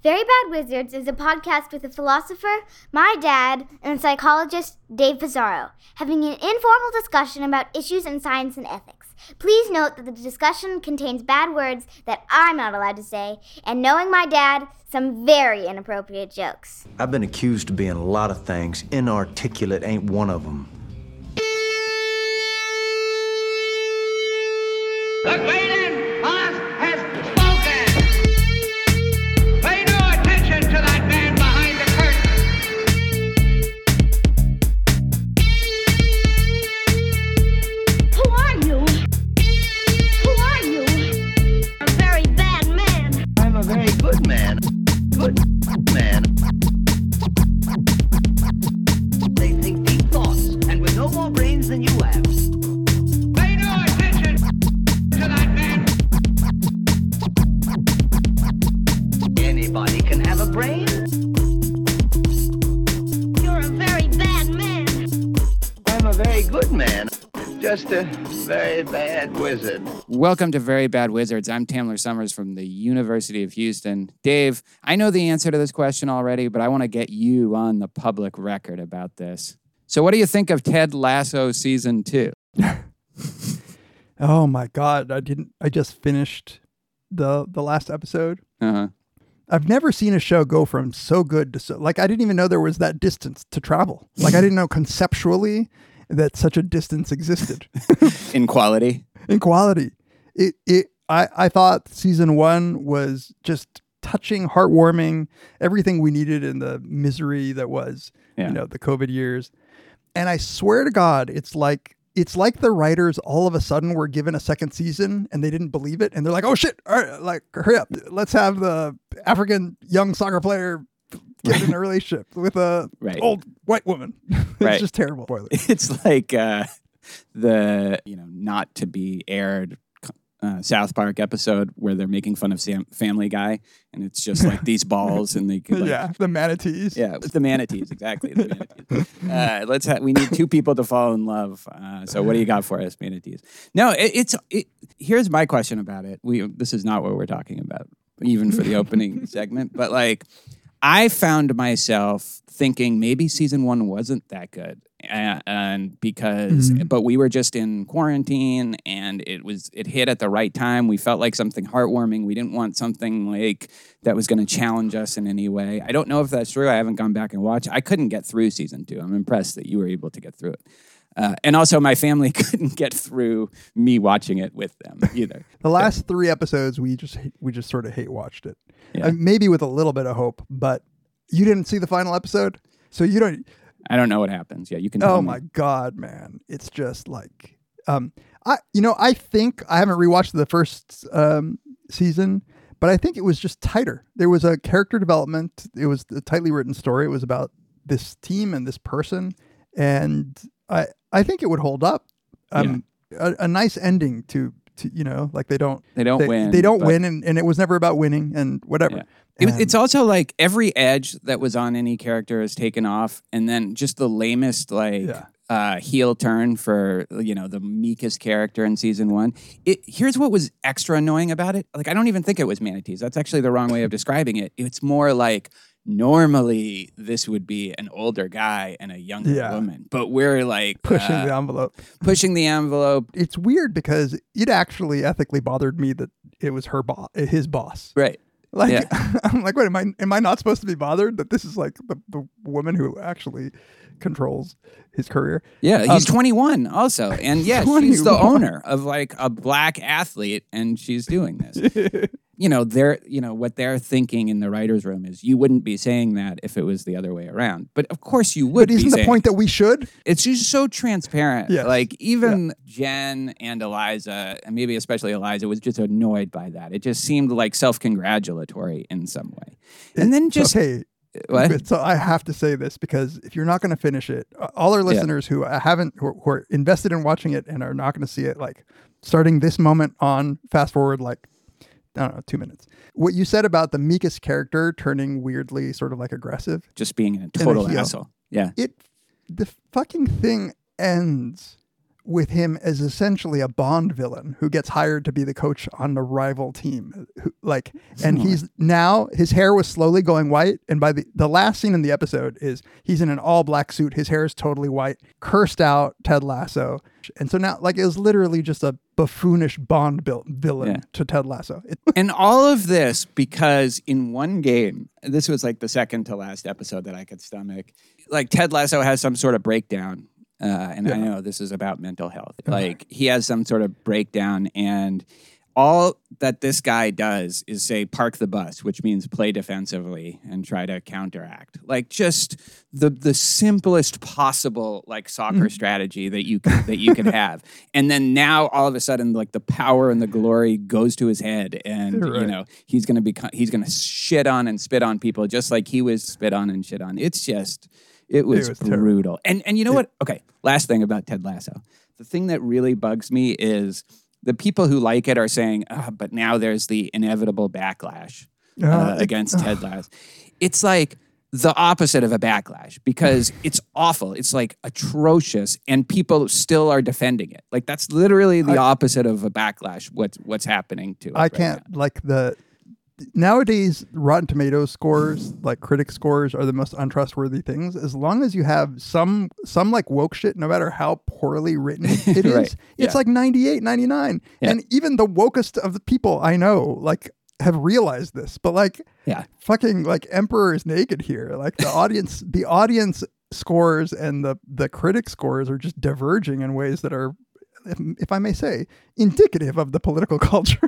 Very Bad Wizards is a podcast with a philosopher, my dad, and psychologist, Dave Pizarro, having an informal discussion about issues in science and ethics. Please note that the discussion contains bad words that I'm not allowed to say, and knowing my dad, some very inappropriate jokes. I've been accused of being a lot of things. Inarticulate ain't one of them. The very bad wizard. Welcome to Very Bad Wizards. I'm Tamler Sommers from the University of Houston. Dave, I know the answer to this question already, but I want to get you on the public record about this. So, what do you think of Ted Lasso season two? Oh my god, I didn't I just finished the the last episode. Uh-huh. I've never seen a show go from so good to so like I didn't even know there was that distance to travel. Like I didn't know conceptually that such a distance existed In quality? in quality. It it I I thought season 1 was just touching, heartwarming, everything we needed in the misery that was, Yeah. you know, the COVID years. And I swear to God, it's like it's like the writers all of a sudden were given a second season and they didn't believe it, and they're like, "Oh shit! All right, like hurry up, let's have the African young soccer player get in a relationship with a Right. old white woman." it's Right. just terrible. Spoiler. It's like uh, the, you know, not to be aired uh, South Park episode where they're making fun of Sam- Family Guy, and it's just like these balls, and they like, yeah, the manatees. Yeah, the manatees, exactly. The manatees. Uh, let's. Ha- we need two people to fall in love. Uh, so, what do you got for us, manatees? No, it, it's. It, here's my question about it. We. This is not what we're talking about, even for the opening segment. But like, I found myself thinking maybe season one wasn't that good, uh, and because, but we were just in quarantine, and it was it hit at the right time. We felt like something heartwarming. We didn't want something like that was going to challenge us in any way. I don't know if that's true. I haven't gone back and watched. I couldn't get through season two. I'm impressed that you were able to get through it. Uh, and also, my family couldn't get through me watching it with them either. The last three episodes, we just we just sort of hate watched it. Yeah. Uh, maybe with a little bit of hope, but you didn't see the final episode, so you don't. I don't know what happens. Yeah, you can. tell Oh me. my god, man! It's just like, um, I you know I think I haven't rewatched the first um season, but I think it was just tighter. There was a character development. It was a tightly written story. It was about this team and this person, and I I think it would hold up. Um, a, a nice ending to to you know like they don't They don't they, win, They don't win, and, and it was never about winning and whatever. Yeah. It- it's also like every edge that was on any character is taken off, and then just the lamest like Yeah. Uh, heel turn for you know the meekest character in season one. It here's what was extra annoying about it. Like I don't even think it was manatees. That's actually the wrong way of describing it. It's more like normally this would be an older guy and a younger Yeah. woman, but we're like pushing uh, the envelope. pushing the envelope. It's weird because it actually ethically bothered me that it was her boss, his boss. Right. Like Yeah. I'm like, wait, am I am I not supposed to be bothered that this is like the, the woman who actually controls his career? Yeah, he's Um, 21 also. And yeah, she's the owner of like a black athlete and she's doing this. you know, they're, you know, what they're thinking in the writer's room is you wouldn't be saying that if it was the other way around. But of course you would But isn't the point that we should? it's just so transparent. Yes. Like even Jen and Eliza, and maybe especially Eliza, was just annoyed by that. It just seemed like self-congratulatory in some way. And then just okay. What? So I have to say this because if you're not going to finish it, uh, all our listeners who haven't who are, who are invested in watching it and are not going to see it, like starting this moment on, fast forward like I don't know, two minutes. What you said about the meekest character turning weirdly sort of like aggressive, just being a total heel. asshole. Yeah. it the fucking thing ends with him as essentially a Bond villain who gets hired to be the coach on the rival team. Who, like, and hmm. he's now his hair was slowly going white, and by the the last scene in the episode is he's in an all black suit. His hair is totally white. Cursed out Ted Lasso, and so now like it was literally just a buffoonish Bond vil- villain Yeah. to Ted Lasso. It, And all of this because in one game, this was like the second to last episode that I could stomach. Like Ted Lasso has some sort of breakdown. Uh, and I know this is about mental health. Like he has some sort of breakdown, and all that this guy does is say, park the bus, which means play defensively and try to counteract. Like just the the simplest possible like soccer strategy that you that you can have. And then now all of a sudden, like the power and the glory goes to his head, and you know he's gonna be he's gonna shit on and spit on people just like he was spit on and shit on. It's just it was, was terrible. brutal. And and you know what? Okay, last thing about Ted Lasso. The thing that really bugs me is the people who like it are saying, "Ah, but now there's the inevitable backlash uh, Uh, it- against Ted Lasso. It's like the opposite of a backlash because it's awful. It's like atrocious, and people still are defending it. Like that's literally the opposite of a backlash. What's what's happening to it? I right can't now. like the nowadays Rotten Tomatoes scores, like critic scores, are the most untrustworthy things. As long as you have some some like woke shit, no matter how poorly written it is, Right. it's Yeah. like 98, 99. Yeah. And even the wokest of the people I know, like have realized this. But like Yeah. fucking like Emperor is naked here. Like the audience the audience scores and the the critic scores are just diverging in ways that are if, if I may say, indicative of the political culture.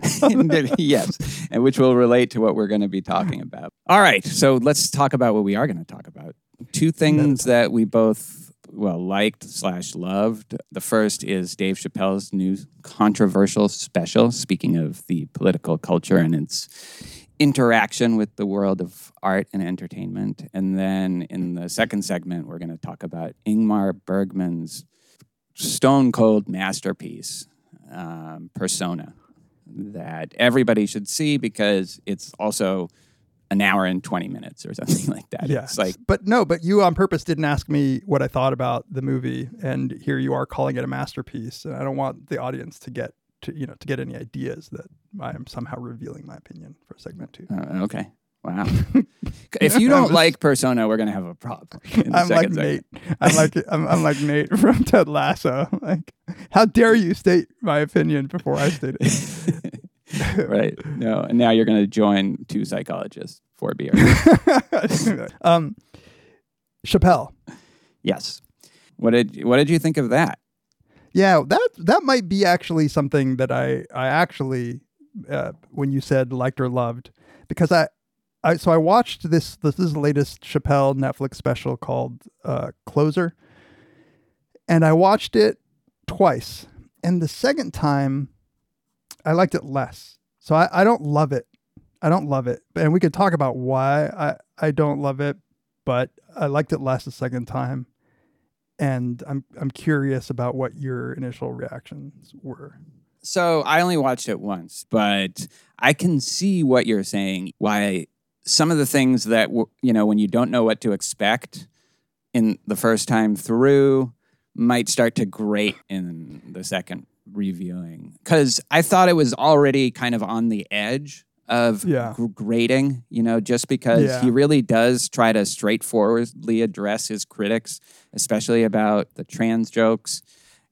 yes, and which will relate to what we're going to be talking about. All right, so let's talk about what we are going to talk about. Two things that we both well liked slash loved. The first is Dave Chappelle's new controversial special. Speaking of the political culture and its interaction with the world of art and entertainment, and then in the second segment, we're going to talk about Ingmar Bergman's stone cold masterpiece, um, Persona, that everybody should see because it's also an hour and 20 minutes or something like that. Yeah. It's like, but no, but you on purpose didn't ask me what I thought about the movie, and here you are calling it a masterpiece. And I don't want the audience to get to you know to get any ideas that I am somehow revealing my opinion for segment two. uh, okay. Wow. if you don't like Persona, we're going to have a problem. I'm like Nate. I'm like I'm, I'm like Nate from Ted Lasso. Like, how dare you state my opinion before I state it? right. No. And now you're going to join two psychologists for beer. um, Chappelle. yes. What did what did you think of that? Yeah, that that might be actually something that I I actually uh, when you said liked or loved because I I so I watched this this is the latest Chappelle Netflix special called uh, Closer, and I watched it twice, and the second time I liked it less. So I, I don't love it. I don't love it, and we could talk about why I I don't love it, but I liked it less the second time and I'm I'm curious about what your initial reactions were. So I only watched it once, but I can see what you're saying. Why some of the things that you know when you don't know what to expect in the first time through might start to grate in the second reviewing because I thought it was already kind of on the edge of Yeah. gr- grating. You know, just because Yeah. he really does try to straightforwardly address his critics, especially about the trans jokes.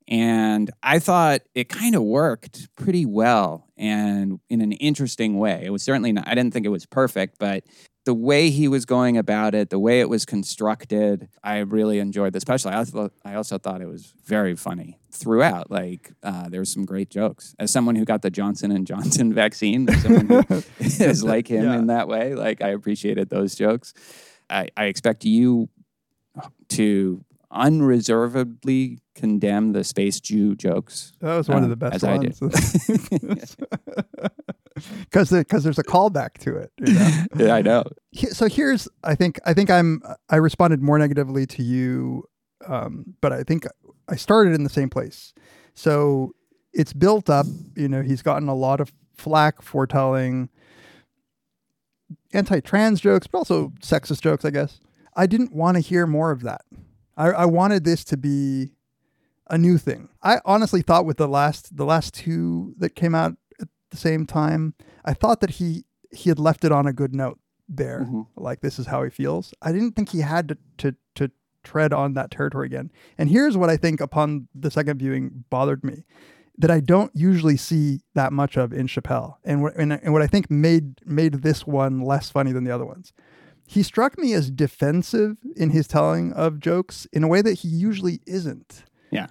And I thought it kind of worked pretty well and in an interesting way. It was certainly not, I didn't think it was perfect, but the way he was going about it, the way it was constructed, I really enjoyed the special. I also, I also thought it was very funny throughout. Like uh, there were some great jokes. As someone who got the Johnson and Johnson vaccine, someone who is like him Yeah. in that way, like I appreciated those jokes. I, I expect you to unreservedly condemn the space Jew jokes. That was one of um, the best as ones. Because because there's a callback to it. You know? yeah, I know. So here's I think I think I'm I responded more negatively to you, um, but I think I started in the same place. So it's built up. You know, he's gotten a lot of flack for telling anti-trans jokes, but also sexist jokes. I guess I didn't want to hear more of that. I, I wanted this to be a new thing. I honestly thought with the last the last two that came out at the same time, I thought that he he had left it on a good note there. Mm-hmm. Like this is how he feels. I didn't think he had to to to tread on that territory again. And here's what I think upon the second viewing bothered me that I don't usually see that much of in Chappelle, and what and, and what I think made made this one less funny than the other ones. He struck me as defensive in his telling of jokes in a way that he usually isn't, Yeah.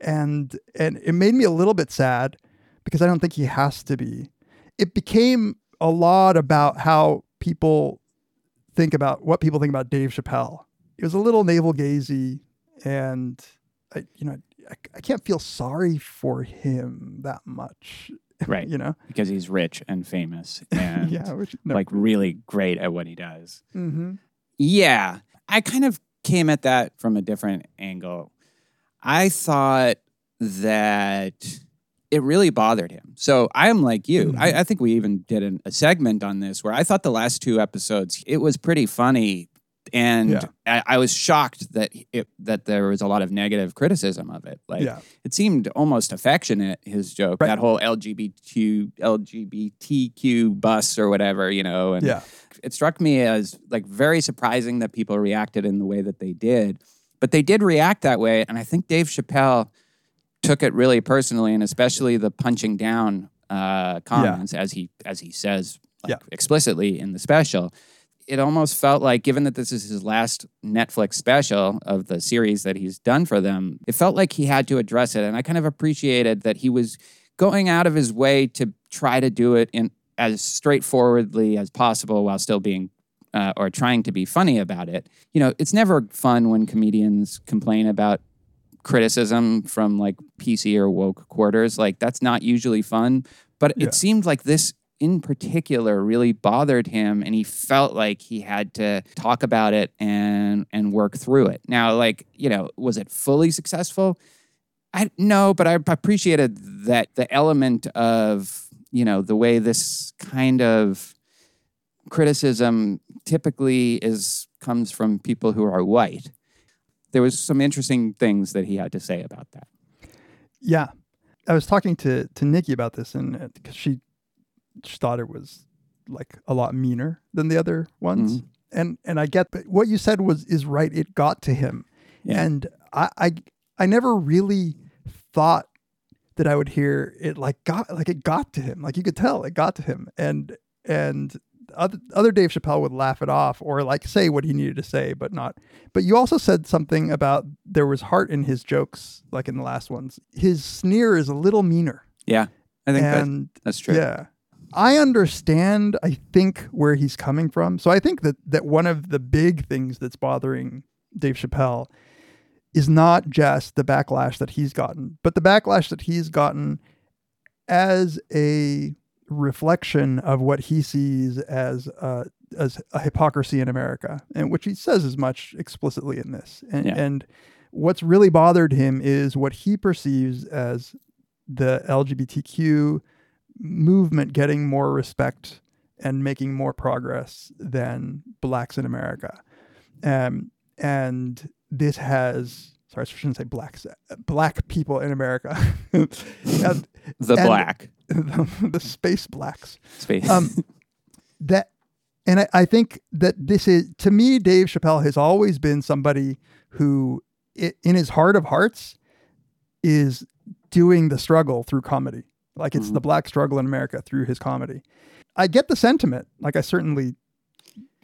and and it made me a little bit sad because I don't think he has to be. It became a lot about how people think about what people think about Dave Chappelle. It was a little navel gazy, and I, you know, I, I can't feel sorry for him that much. Right. You know, Because he's rich and famous and yeah, which, no. like really great at what he does. Mhm. Yeah. I kind of came at that from a different angle. I thought that it really bothered him. So I'm like you. Mm-hmm. I, I think we even did an, a segment on this where I thought the last two episodes it was pretty funny, and Yeah. I, I was shocked that it, that there was a lot of negative criticism of it. Like Yeah. it seemed almost affectionate. His joke, Right. that whole LGBTQ LGBTQ bus or whatever, you know, and Yeah. it struck me as like very surprising that people reacted in the way that they did. But they did react that way, and I think Dave Chappelle took it really personally, and especially the punching down uh, comments, as he as he says like, Yeah. explicitly in the special. It almost felt like, given that this is his last Netflix special of the series that he's done for them, it felt like he had to address it, and I kind of appreciated that he was going out of his way to try to do it in as straightforwardly as possible while still being uh, or trying to be funny about it. You know, it's never fun when comedians complain about criticism from like PC or woke quarters. Like that's not usually fun. But Yeah. it seemed like this in particular really bothered him and he felt like he had to talk about it and and work through it. Now, like, you know, was it fully successful? I no, but I appreciated that the element of, you know, the way this kind of criticism typically is comes from people who are white. There was some interesting things that he had to say about that. Yeah, I was talking to to Nikki about this, and because she, she thought it was like a lot meaner than the other ones, Mm-hmm. and and I get but what you said was is right. It got to him, Yeah. and I, I I never really thought that I would hear it like got like it got to him. Like you could tell it got to him, and and other other Dave Chappelle would laugh it off or like say what he needed to say, but not. But you also said something about there was heart in his jokes, like in the last ones. His sneer is a little meaner, Yeah, I think that, that's true. yeah. I understand, I think, where he's coming from. So I think that that one of the big things that's bothering Dave Chappelle is not just the backlash that he's gotten, but the backlash that he's gotten as a reflection of what he sees as uh, as a hypocrisy in America, and which he says as much explicitly in this. And, Yeah. and what's really bothered him is what he perceives as the LGBTQ movement getting more respect and making more progress than blacks in America. Um, and this has, sorry, I shouldn't say blacks, uh, black people in America. And- The and black the, the space blacks. space. Um, that, and I, I think that this is, to me, Dave Chappelle has always been somebody who, in his heart of hearts, is doing the struggle through comedy. Like it's the black struggle in America through his comedy. I get the sentiment. Like I certainly,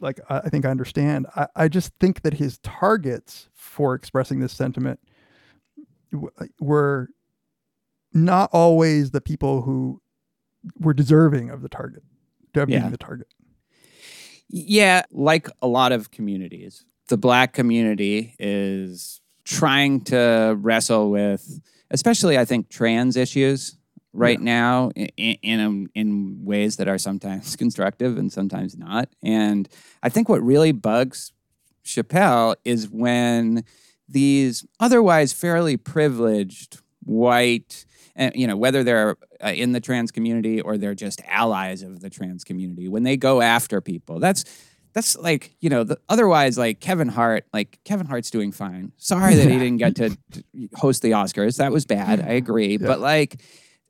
like I I think I understand. I, I just think that his targets for expressing this sentiment w- were not always the people who were deserving of the target, of being Yeah. the target. Yeah, like a lot of communities, the black community is trying to wrestle with, especially I think trans issues right now in in, in ways that are sometimes constructive and sometimes not. And I think what really bugs Chappelle is when these otherwise fairly privileged white and you know whether they're uh, in the trans community or they're just allies of the trans community when they go after people that's that's like you know the, otherwise like kevin hart like kevin hart's doing fine. Sorry that he didn't get to, to host the oscars. That was bad. I agree. But like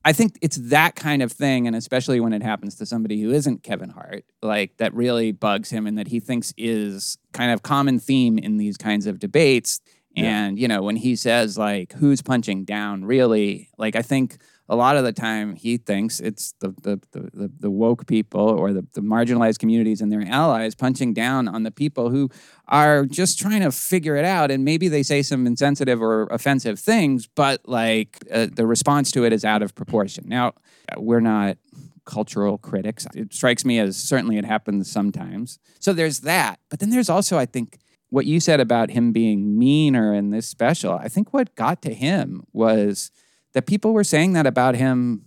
i think it's that kind of thing and especially when it happens to somebody who isn't kevin hart like that really bugs him and that he thinks is kind of common theme in these kinds of debates and you know when he says like who's punching down? Really like i think a lot of the time he thinks it's the the, the, the, woke people or the, the marginalized communities and their allies punching down on the people who are just trying to figure it out. And maybe they say some insensitive or offensive things but like uh, the response to it is out of proportion. Now we're not cultural critics. It strikes me as certainly it happens sometimes. So there's that. But then there's also i think what you said about him being meaner in this special i think what got to him was that people were saying that about him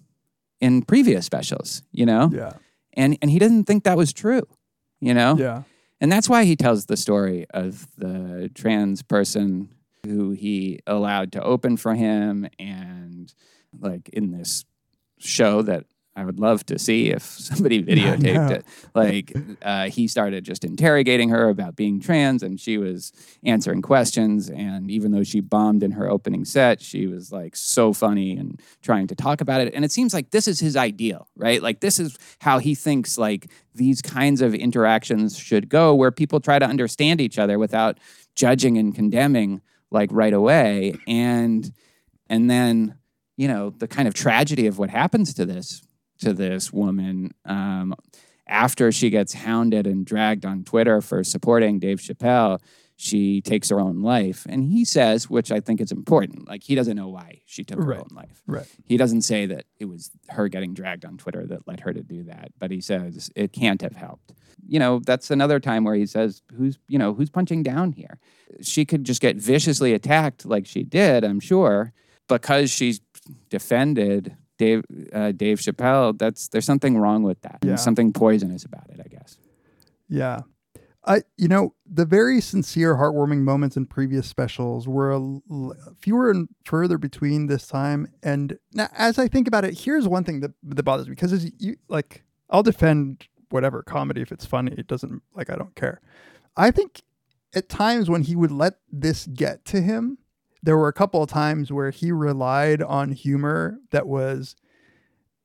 in previous specials, you know? Yeah. And and he didn't think that was true, you know? Yeah. And that's why he tells the story of the trans person who he allowed to open for him and like in this show that I would love to see if somebody videotaped it. Like uh, he started just interrogating her about being trans, and she was answering questions. And even though she bombed in her opening set, she was like so funny and trying to talk about it. And it seems like this is his ideal, right? Like this is how he thinks like these kinds of interactions should go, where people try to understand each other without judging and condemning like right away. And and then you know the kind of tragedy of what happens to this to this woman um, after she gets hounded and dragged on Twitter for supporting Dave Chappelle. She takes her own life, and he says, which I think is important. Like he doesn't know why she took her Right. own life. Right. He doesn't say that it was her getting dragged on Twitter that led her to do that, but he says it can't have helped. You know, that's another time where he says, "Who's you know who's punching down here?" She could just get viciously attacked like she did, I'm sure, because she's defended Dave uh, Dave Chappelle. That's there's something wrong with that. Yeah. There's something poisonous about it, I guess. Yeah. I, you know, the very sincere, heartwarming moments in previous specials were a l- fewer and further between this time. And now, as I think about it, here's one thing that that bothers me because as you like, I'll defend whatever comedy if it's funny. It doesn't like I don't care. I think at times when he would let this get to him, there were a couple of times where he relied on humor that was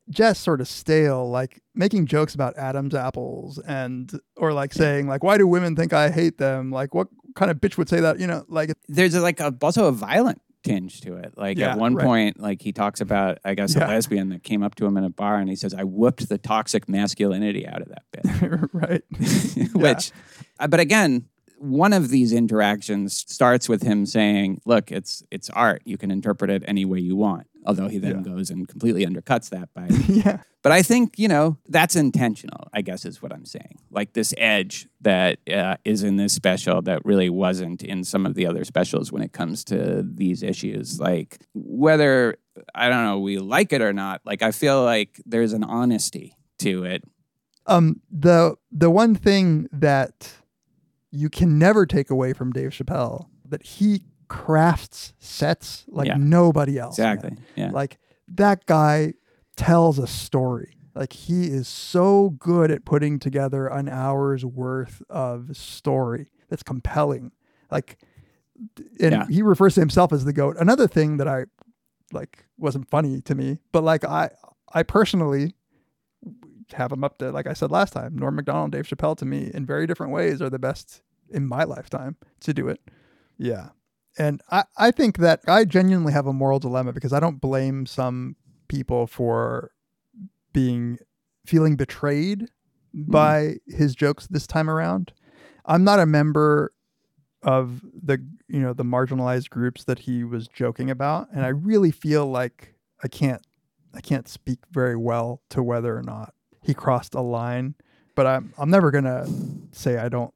just sort of stale, like making jokes about Adam's apples and or like saying like, why do women think I hate them? Like, what kind of bitch would say that? You know, like There's a, like a, also a violent tinge to it. Like Yeah, at one right. point, like he talks about, I guess, a lesbian that came up to him in a bar and he says, "I whooped the toxic masculinity out of that bit." right, which uh, but again one of these interactions starts with him saying look it's it's art you can interpret it any way you want although he then Yeah. goes and completely undercuts that by yeah, but i think you know that's intentional i guess is what i'm saying. Like this edge that uh, is in this special that really wasn't in some of the other specials when it comes to these issues. Like whether i don't know we like it or not like i feel like there's an honesty to it. Um, the the one thing that you can never take away from Dave Chappelle that he crafts sets like Yeah. nobody else. man. exactly yeah Like that guy tells a story. Like he is so good at putting together an hour's worth of story that's compelling. Like and Yeah. he refers to himself as the goat. Another thing that I like wasn't funny to me, but like I I personally have him up to like I said last time, Norm Macdonald, Dave Chappelle to me in very different ways are the best in my lifetime to do it. Yeah. And I, I think that I genuinely have a moral dilemma because I don't blame some people for being feeling betrayed hmm. by his jokes this time around. I'm not a member of the you know the marginalized groups that he was joking about and I really feel like I can't I can't speak very well to whether or not he crossed a line, but I'm I'm never going to say I don't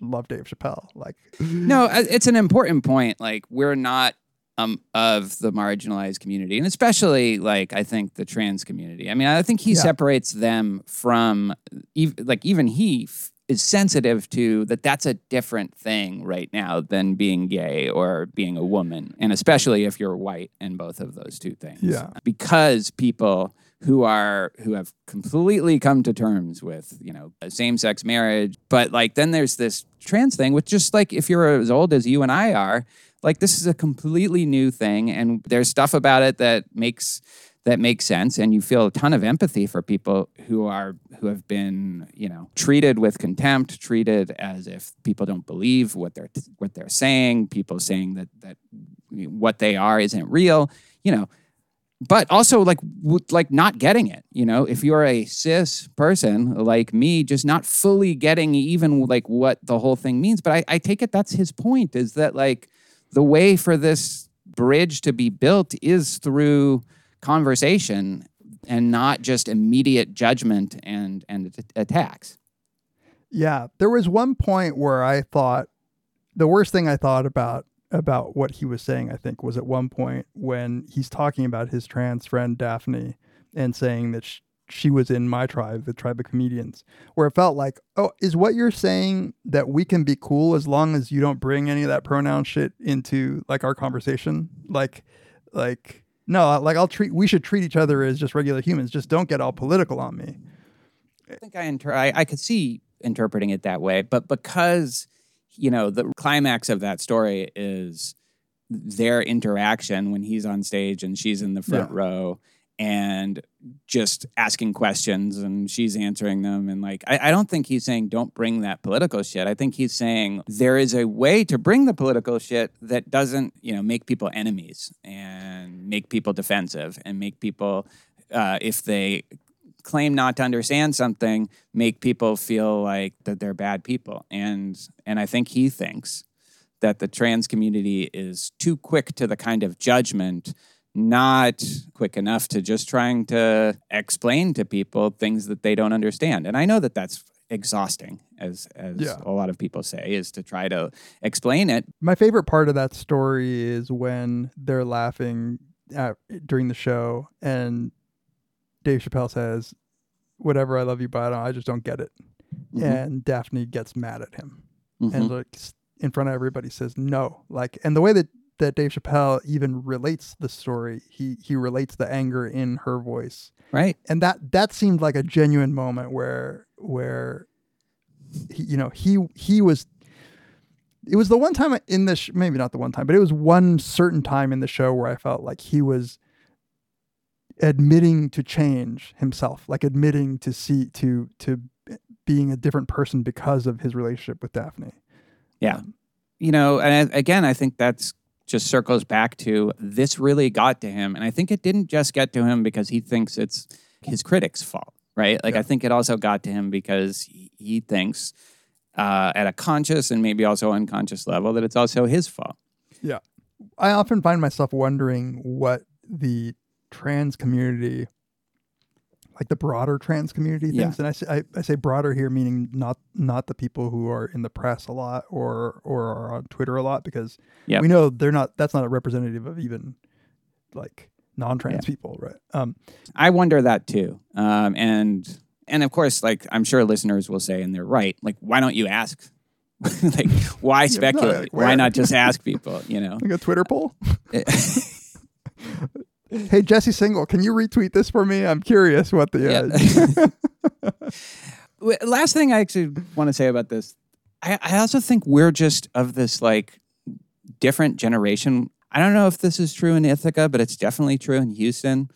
love Dave Chappelle. Like No, uh, it's an important point. Like we're not um of the marginalized community, and especially like I think the trans community. I mean, I think he Yeah. separates them from ev- like even he f- is sensitive to that. That's a different thing right now than being gay or being a woman, and especially if you're white and both of those two things. Yeah. because people who are who have completely come to terms with you know same-sex marriage. But like then there's this trans thing which just like if you're as old as you and i are like this is a completely new thing and there's stuff about it that makes that makes sense and you feel a ton of empathy for people who are who have been you know treated with contempt treated as if people don't believe what they're what they're saying people saying that that what they are isn't real. You know but also like w- like not getting it you know? If you're a cis person like me just not fully getting even like what the whole thing means. But i, I take it that's his point is that like the way for this bridge to be built is through conversation and not just immediate judgment and and at- attacks. Yeah, there was one point where I thought the worst thing I thought about about what he was saying. I think was at one point when he's talking about his trans friend Daphne and saying that sh- she was in my tribe, the tribe of comedians, where it felt like, oh, is what you're saying that we can be cool as long as you don't bring any of that pronoun shit into like our conversation, like, like. No, like I'll treat. We should treat each other as just regular humans. Just don't get all political on me. I think I, inter- I I could see interpreting it that way, but because you know the climax of that story is their interaction when he's on stage and she's in the front Yeah. row and just asking questions and she's answering them and like I, I don't think he's saying don't bring that political shit. I think he's saying there is a way to bring the political shit that doesn't you know make people enemies and make people defensive and make people uh, if they claim not to understand something make people feel like that they're bad people. And and i think he thinks that the trans community is too quick to the kind of judgment not quick enough to just trying to explain to people things that they don't understand. And i know that that's exhausting as as Yeah. a lot of people say is to try to explain it. My favorite part of that story is when they're laughing at, during the show, and Dave Chappelle says, "Whatever, I love you, but I, don't, I just don't get it." Mm-hmm. And Daphne gets mad at him, mm-hmm. and like in front of everybody says, "No!" Like, and the way that that Dave Chappelle even relates the story, he he relates the anger in her voice, right and that that seemed like a genuine moment where where he, you know he he was it was the one time in the sh- maybe not the one time but it was one certain time in the show where i felt like he was admitting to change himself like admitting to see to to being a different person because of his relationship with daphne Yeah. You know, and I- again, I think that's just circles back to this really got to him. And I think it didn't just get to him because he thinks it's his critics' fault, right? Like, I think it also got to him because he, he thinks uh, at a conscious and maybe also unconscious level that it's also his fault. Yeah. I often find myself wondering what the trans community, like the broader trans community Yeah. And I say, I, I say broader here, meaning not not the people who are in the press a lot or or are on Twitter a lot, because Yep. we know they're not. That's not a representative of even like non-trans people, right? Um, I wonder that too. Um, and and of course, like I'm sure listeners will say, and they're right. Like, why don't you ask? like, why speculate? like, why not just ask people? You know. like a Twitter poll. hey Jesse Singal, can you retweet this for me? I'm curious what the uh, Wait, Last thing I actually want to say about this, I, I also think we're just of this like different generation. I don't know if this is true in Ithaca, but it's definitely true in Houston.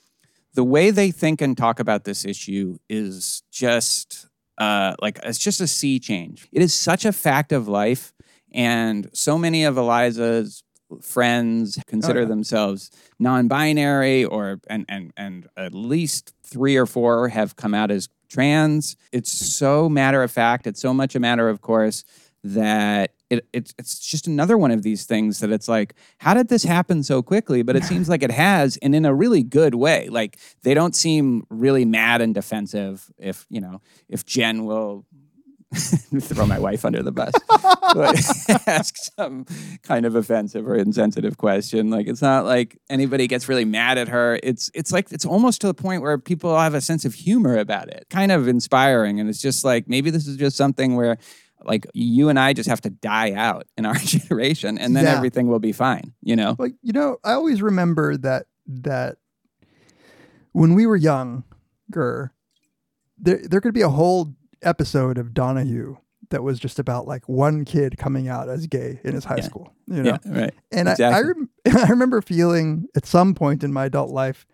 The way they think and talk about this issue is just uh, like it's just a sea change. It is such a fact of life, and so many of Eliza's friends consider oh, yeah. themselves non-binary or and and and at least three or four have come out as trans. It's so matter of fact it's so much a matter of course that it, it's it's just another one of these things that it's like how did this happen so quickly? But it seems like it has and in a really good way. Like they don't seem really mad and defensive if you know if jen will throw my wife under the bus. But ask some kind of offensive or insensitive question. Like it's not like anybody gets really mad at her. It's it's like it's almost to the point where people have a sense of humor about it. Kind of inspiring. And it's just like maybe this is just something where like you and I just have to die out in our generation and then Yeah. everything will be fine you know? Like you know i always remember that that when we were young Gurr, there there could be a whole episode of Donahue that was just about like one kid coming out as gay in his high Yeah. school. You know, Yeah, right. and I, I, rem- I remember feeling at some point in my adult life,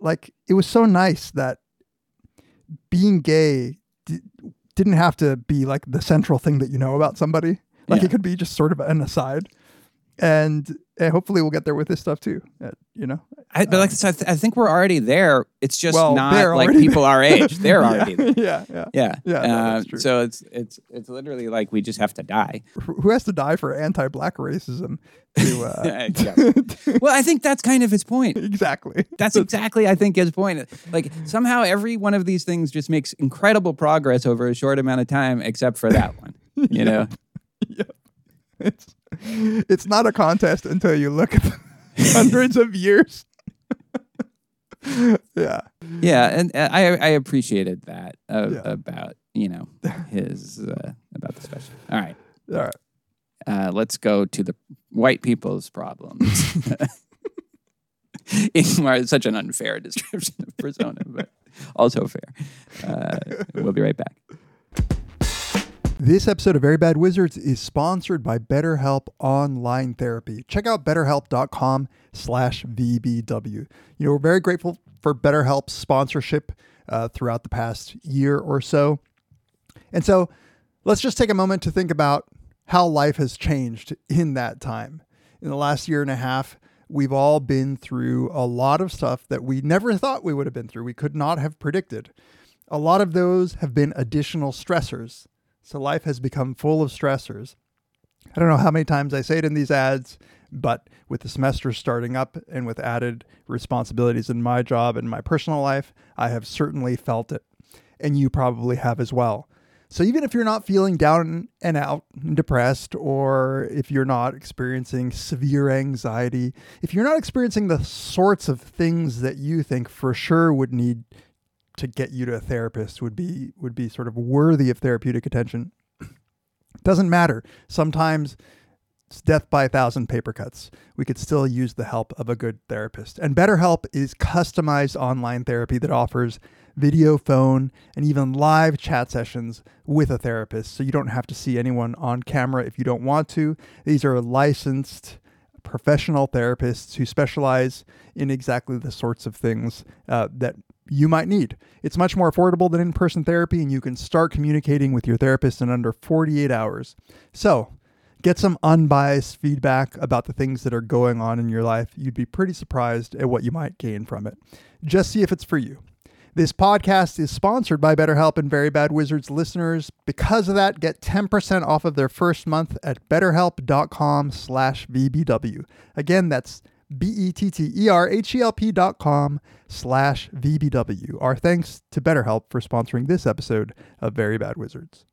like it was so nice that being gay d- didn't have to be like the central thing that you know about somebody. Like Yeah. it could be just sort of an aside. And, and hopefully we'll get there with this stuff too. uh, you know, I, but like I said, I think we're already there. It's just Well, not like people there. our age. They're Yeah, already there. yeah, yeah. Yeah. Yeah, Uh, that's true. so it's it's it's literally like we just have to die. Who has to die for anti-black racism? To, uh, Well, I think that's kind of his point. exactly. That's exactly, I think, his point. Like somehow every one of these things just makes incredible progress over a short amount of time, except for that one. You know, It's it's not a contest until you look at the hundreds of years. yeah. yeah, and uh, I I appreciated that uh, Yeah. about you know his uh, about the special. All right, All right. uh, let's go to the white people's problems. In where- such an unfair description of persona, but also fair. Uh, we'll be right back. This episode of Very Bad Wizards is sponsored by BetterHelp Online Therapy. Check out betterhelp.com slash VBW. You know, we're very grateful for BetterHelp's sponsorship uh, throughout the past year or so. And so let's just take a moment to think about how life has changed in that time. In the last year and a half, we've all been through a lot of stuff that we never thought we would have been through. We could not have predicted. A lot of those have been additional stressors. So life has become full of stressors. I don't know how many times I say it in these ads, but with the semester starting up and with added responsibilities in my job and my personal life, I have certainly felt it. And you probably have as well. So even if you're not feeling down and out and depressed, or if you're not experiencing severe anxiety, if you're not experiencing the sorts of things that you think for sure would need to get you to a therapist would be would be sort of worthy of therapeutic attention. Doesn't matter. Sometimes it's death by a thousand paper cuts. We could still use the help of a good therapist. And BetterHelp is customized online therapy that offers video, phone, and even live chat sessions with a therapist. So you don't have to see anyone on camera if you don't want to. These are licensed professional therapists who specialize in exactly the sorts of things uh, that you might need. It's much more affordable than in person therapy, and you can start communicating with your therapist in under 48 hours. So, get some unbiased feedback about the things that are going on in your life. You'd be pretty surprised at what you might gain from it. Just see if it's for you. This podcast is sponsored by BetterHelp and Very Bad Wizards listeners. Because of that, get 10% off of their first month at betterhelp.com slash VBW. Again, that's B-E-T-T-E-R-H-E-L-P dot com slash VBW. Our thanks to BetterHelp for sponsoring this episode of Very Bad Wizards.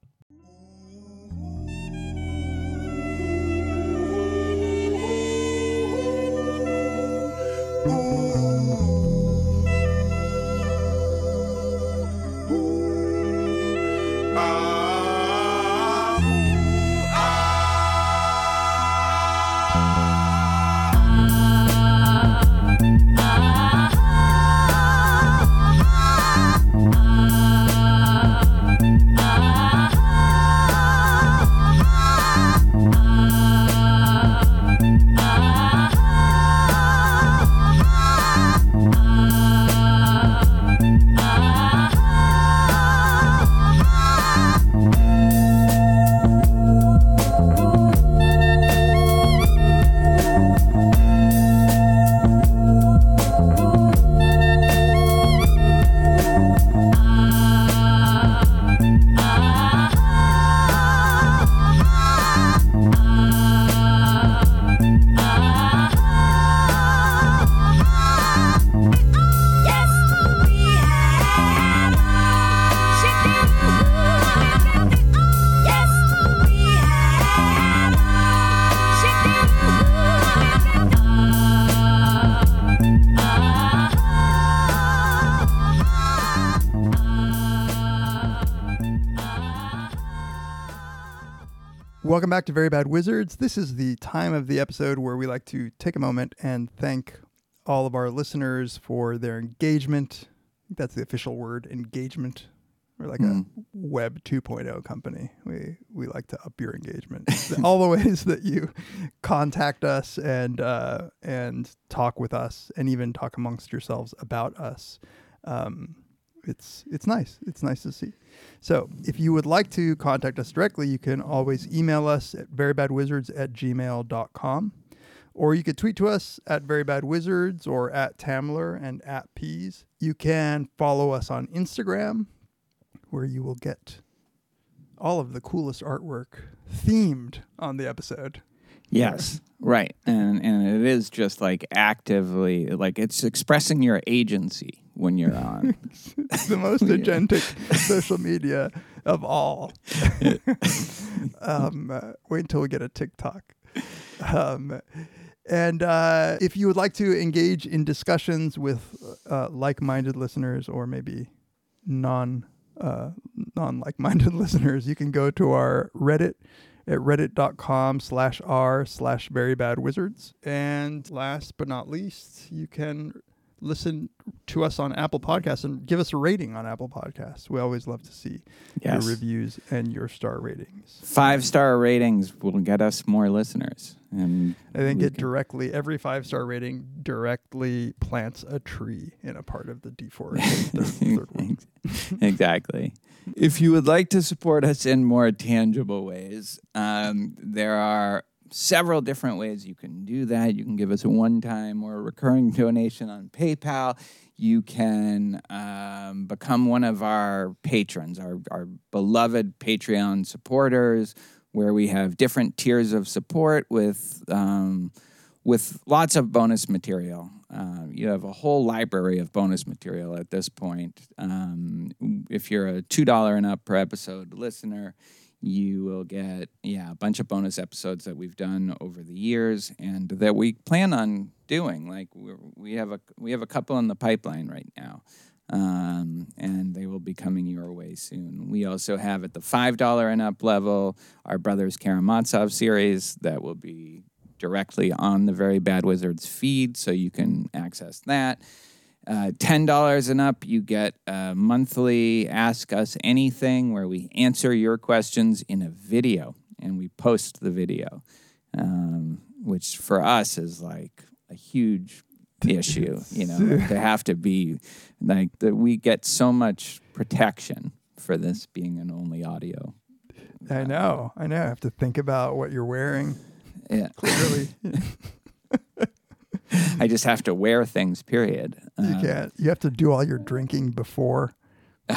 Welcome back to Very Bad Wizards. This is the time of the episode where we like to take a moment and thank all of our listeners for their engagement that's the official word, engagement. We're like Hmm. a web 2.0 company. We we like to up your engagement. All the ways that you contact us and uh, and talk with us, and even talk amongst yourselves about us. Um, it's it's nice. It's nice to see. So if you would like to contact us directly, you can always email us at verybadwizards at gmail.com. Or you could tweet to us at verybadwizards or at Tamler and at peez. You can follow us on Instagram, where you will get all of the coolest artwork themed on the episode. Yes, right, and and it is just like actively like it's expressing your agency when you're on. It's the most agentic social media of all. um, uh, wait until we get a TikTok. Um, and uh, if you would like to engage in discussions with uh, like-minded listeners, or maybe non uh, non like-minded listeners, you can go to our Reddit at reddit.com slash r slash very bad wizards. And last but not least, you can listen to us on Apple Podcasts and give us a rating on Apple Podcasts. We always love to see Yes. your reviews and your star ratings. Five star ratings will get us more listeners, and I think it can- directly every five star rating directly plants a tree in a part of the deforested third, third exactly. If you would like to support us in more tangible ways, um, there are several different ways you can do that. You can give us a one time or a recurring donation on PayPal. You can um, become one of our patrons, our, our beloved Patreon supporters, where we have different tiers of support with. Um, with lots of bonus material. Uh, you have a whole library of bonus material at this point. Um, if you're a two dollar and up per episode listener, you will get yeah a bunch of bonus episodes that we've done over the years and that we plan on doing. Like we have a we have a couple in the pipeline right now. Um, and they will be coming your way soon. We also have at the five dollar and up level our Brothers Karamazov series that will be directly on the Very Bad Wizards feed, so you can access that. Uh, $10 and up, you get a monthly Ask Us Anything where we answer your questions in a video and we post the video, um, which for us is like a huge issue. You know, they have to be like that. We get so much protection for this being an only audio. I know. I know. I have to think about what you're wearing. Yeah. Clearly, I just have to wear things, period. you Uh, can't. You have to do all your drinking before.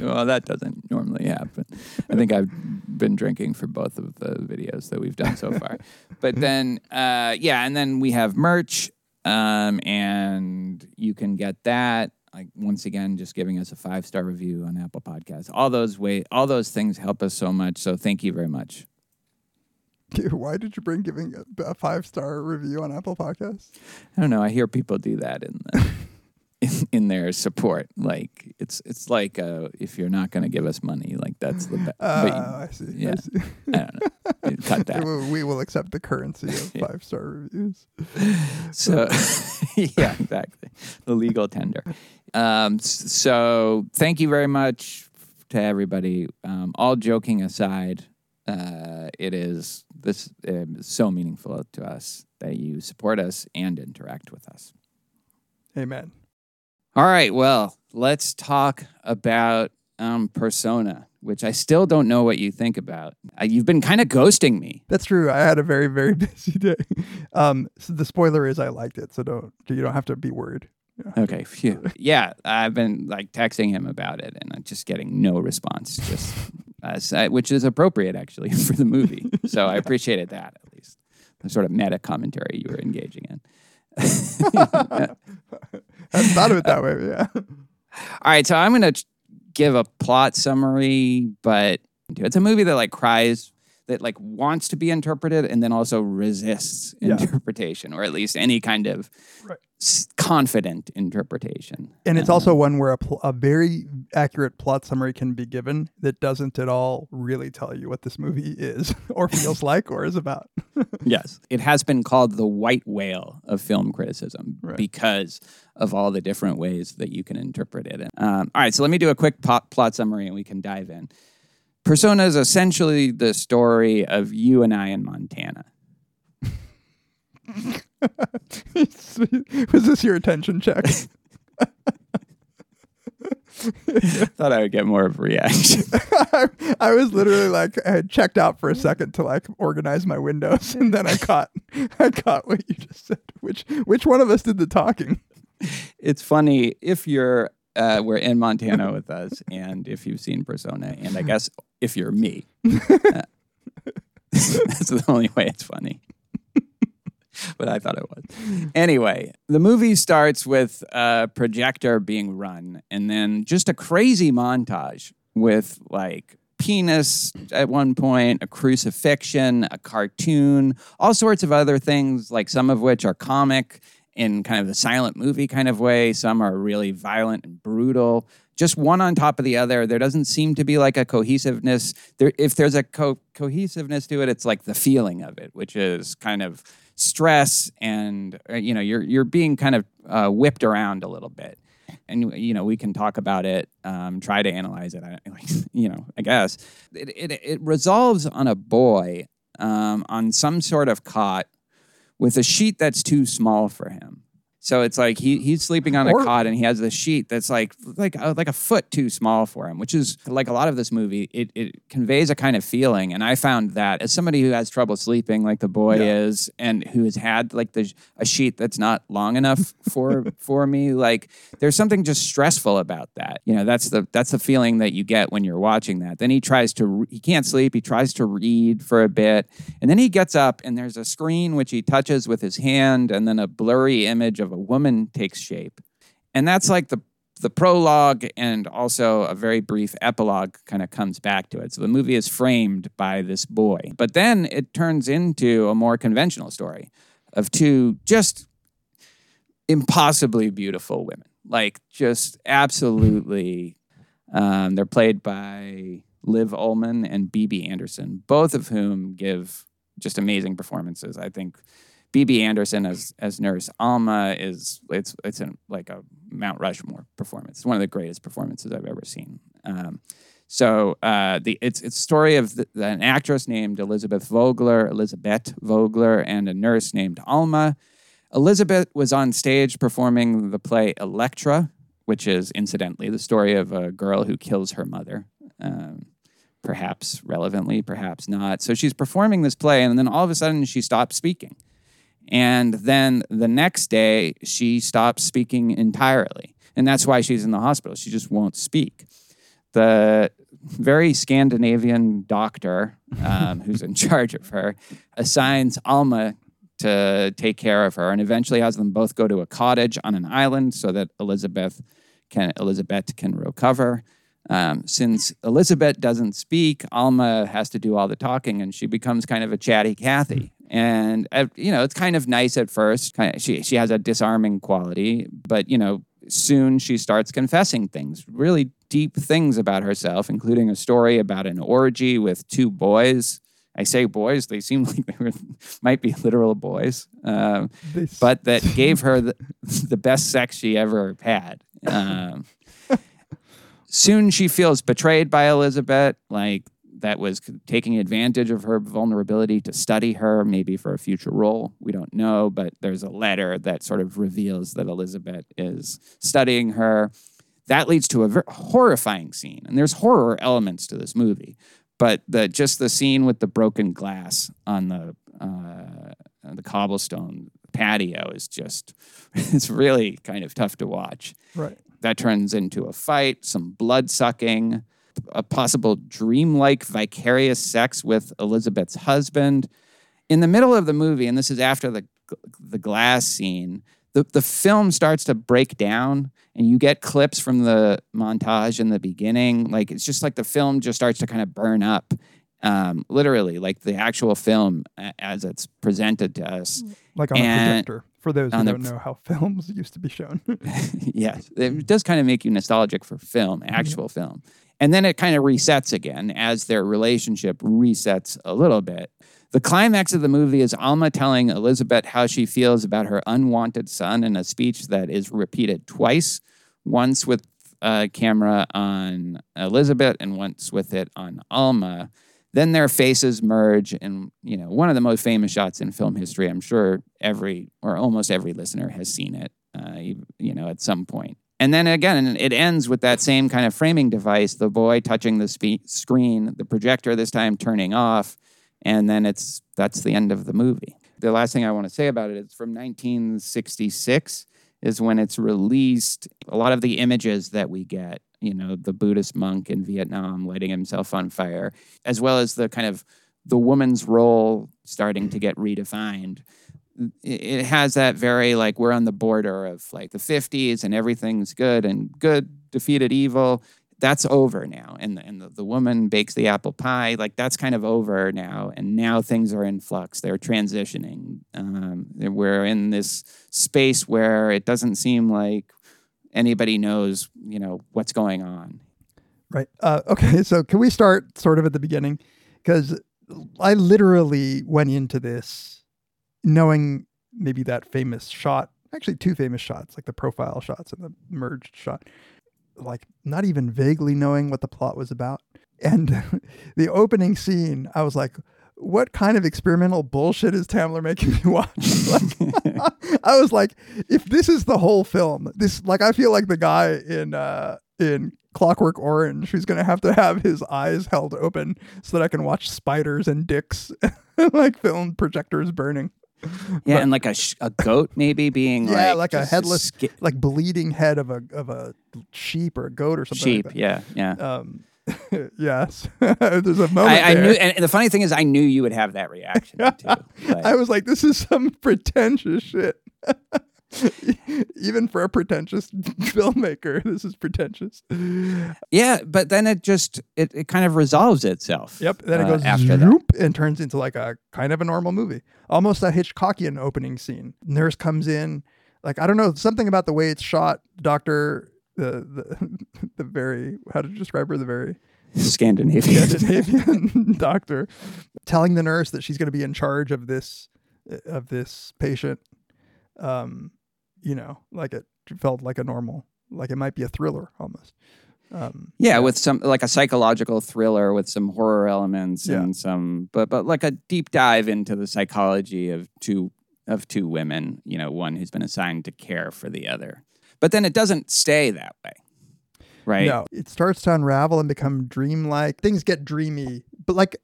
well, that doesn't normally happen. I think I've been drinking for both of the videos that we've done so far. but then, uh, yeah, and then we have merch, um, and you can get that. Like once again, just giving us a five star review on Apple Podcasts. All those way, all those things help us so much. So thank you very much. Why did you bring giving a, a five star review on Apple Podcasts? I don't know. I hear people do that in the, in, in their support. Like it's it's like uh, if you're not going to give us money, like that's the best. Oh, I see. I yeah. see. I don't know. Cut that. We will- we will accept the currency of five star reviews. So, yeah, exactly. The legal tender. Um, so, thank you very much to everybody. Um, all joking aside, uh, it is this uh, so meaningful to us that you support us and interact with us. Amen. All right, well, let's talk about um, Persona, which I still don't know what you think about. Uh, you've been kind of ghosting me. That's true. I had a very very busy day. Um, so the spoiler is I liked it, so don't you don't have to be worried. Okay, phew. Yeah, I've been like texting him about it, and I'm just getting no response. Just uh, which is appropriate actually for the movie. So I appreciated that at least the sort of meta commentary you were engaging in. I thought of it that way. Yeah. All right, so I'm gonna give a plot summary, but it's a movie that like cries that like wants to be interpreted and then also resists Yeah. interpretation or at least any kind of Right. s- confident interpretation. And it's Uh, also one where a, pl- a very accurate plot summary can be given that doesn't at all really tell you what this movie is or feels like or is about. Yes. It has been called the white whale of film criticism Right. because of all the different ways that you can interpret it. Um, all right, so let me do a quick po- plot summary and we can dive in. Persona is essentially the story of you and I in Montana. Was this your attention check? Thought I would get more of a reaction. I, I was literally like I had checked out for a second to like organize my windows, and then I caught I caught what you just said. Which which one of us did the talking? it's funny if you're uh, we're in Montana with us, and if you've seen Persona, and I guess if you're me, uh, that's the only way it's funny. but I thought it was. Anyway, the movie starts with a projector being run, and then just a crazy montage with like penis at one point, a crucifixion, a cartoon, all sorts of other things, like some of which are comic in kind of the silent movie kind of way. Some are really violent and brutal. Just one on top of the other. There doesn't seem to be like a cohesiveness. There, if there's a co- cohesiveness to it, it's like the feeling of it, which is kind of stress and uh, you know you're you're being kind of uh, whipped around a little bit. And you know we can talk about it, um, try to analyze it. I, like, you know, I guess it, it it resolves on a boy um, on some sort of cot with a sheet that's too small for him. So it's like he he's sleeping on a Or- cot and he has a sheet that's like like uh, like a foot too small for him, which is like a lot of this movie. It it conveys a kind of feeling, and I found that as somebody who has trouble sleeping, like the boy Yeah. is, and who has had like the a sheet that's not long enough for for me, like there's something just stressful about that. You know, that's the that's the feeling that you get when you're watching that. Then he tries to he can't sleep. He tries to read for a bit, and then he gets up and there's a screen which he touches with his hand, and then a blurry image of a woman takes shape, and that's like the the prologue and also a very brief epilogue kind of comes back to it. So the movie is framed by this boy, but then it turns into a more conventional story of two just impossibly beautiful women. Like just absolutely um, they're played by Liv Ullmann and Bibi Andersson, both of whom give just amazing performances. I think Bibi Andersson as as Nurse Alma is it's it's an, like a Mount Rushmore performance. It's one of the greatest performances I've ever seen. Um, so uh, the it's it's story of the, an actress named Elizabeth Vogler, Elizabeth Vogler, and a nurse named Alma. Elizabeth was on stage performing the play Electra, which is incidentally the story of a girl who kills her mother. Um, perhaps relevantly, perhaps not. So she's performing this play, and then all of a sudden she stops speaking. And then the next day, she stops speaking entirely. And that's why she's in the hospital. She just won't speak. The very Scandinavian doctor um, who's in charge of her assigns Alma to take care of her and eventually has them both go to a cottage on an island so that Elizabeth can Elizabeth can recover. Um, since Elizabeth doesn't speak, Alma has to do all the talking, and she becomes kind of a chatty Cathy. And uh, you know, it's kind of nice at first. Kind of, she she has a disarming quality, but you know, soon she starts confessing things, really deep things about herself, including a story about an orgy with two boys. I say boys; they seem like they were, might be literal boys, um, but that gave her the, the best sex she ever had. Um, soon she feels betrayed by Elizabeth, like that was taking advantage of her vulnerability to study her, maybe for a future role. We don't know, but there's a letter that sort of reveals that Elizabeth is studying her. That leads to a ver- horrifying scene, and there's horror elements to this movie. But the just the scene with the broken glass on the uh, the cobblestone patio is just it's really kind of tough to watch right. That turns into a fight, some blood sucking, a possible dreamlike vicarious sex with Elizabeth's husband. In the middle of the movie, and this is after the the glass scene, the, the film starts to break down and you get clips from the montage in the beginning. Like it's just like the film just starts to kind of burn up. um, literally, like the actual film as it's presented to us. like on a projector. For those who don't know how films used to be shown. yes, it does kind of make you nostalgic for film, mm-hmm. actual film. And then it kind of resets again as their relationship resets a little bit. The climax of the movie is Alma telling Elizabeth how she feels about her unwanted son in a speech that is repeated twice, once with a camera on Elizabeth and once with it on Alma. Then their faces merge in, you know, one of the most famous shots in film history. I'm sure every or almost every listener has seen it, uh, you, you know, at some point. And then again, it ends with that same kind of framing device the boy touching the spe- screen, the projector this time turning off, and then it's that's the end of the movie. The last thing I want to say about it is from 1966 is when it's released. A lot of the images that we get, you know, the Buddhist monk in Vietnam lighting himself on fire, as well as the kind of the woman's role starting to get redefined. It has that very like we're on the border of like the 50s and everything's good and good defeated evil. That's over now. And, and the, the woman bakes the apple pie. Like that's kind of over now. And now things are in flux. They're transitioning. Um, we're in this space where it doesn't seem like anybody knows you know what's going on Right. Uh, okay. So can we start sort of at the beginning? Because I literally went into this knowing maybe that famous shot, actually two famous shots, like the profile shots and the merged shot, like not even vaguely knowing what the plot was about. And the opening scene, I was like, what kind of experimental bullshit is Tamler making me watch? Like, I was like, if this is the whole film, this like I feel like the guy in uh in Clockwork Orange who's gonna have to have his eyes held open so that I can watch spiders and dicks like film projectors burning. yeah and like a, sh- a goat maybe being Yeah, like, like, a headless, ski- like bleeding head of a of a sheep or a goat or something. sheep Like yeah yeah. Um, yes, there's a moment. I, I knew, and the funny thing is, I knew you would have that reaction too. I was like, this is some pretentious shit. Even for a pretentious filmmaker, this is pretentious. yeah, but then it just it, it kind of resolves itself. Yep. Then it uh, goes after that. zoop and turns into like a kind of a normal movie, almost a Hitchcockian opening scene. Nurse comes in, like I don't know something about the way it's shot. Doctor, the the, the very how to describe her, the very Scandinavian. Scandinavian doctor, telling the nurse that she's going to be in charge of this of this patient. Um, you know, like it felt like a normal, like it might be a thriller almost. Um, Yeah, with some like a psychological thriller with some horror elements Yeah. and some, but but like a deep dive into the psychology of two of two women. You know, one who's been assigned to care for the other. But then it doesn't stay that way, right? No, it starts to unravel and become dreamlike. Things get dreamy, but like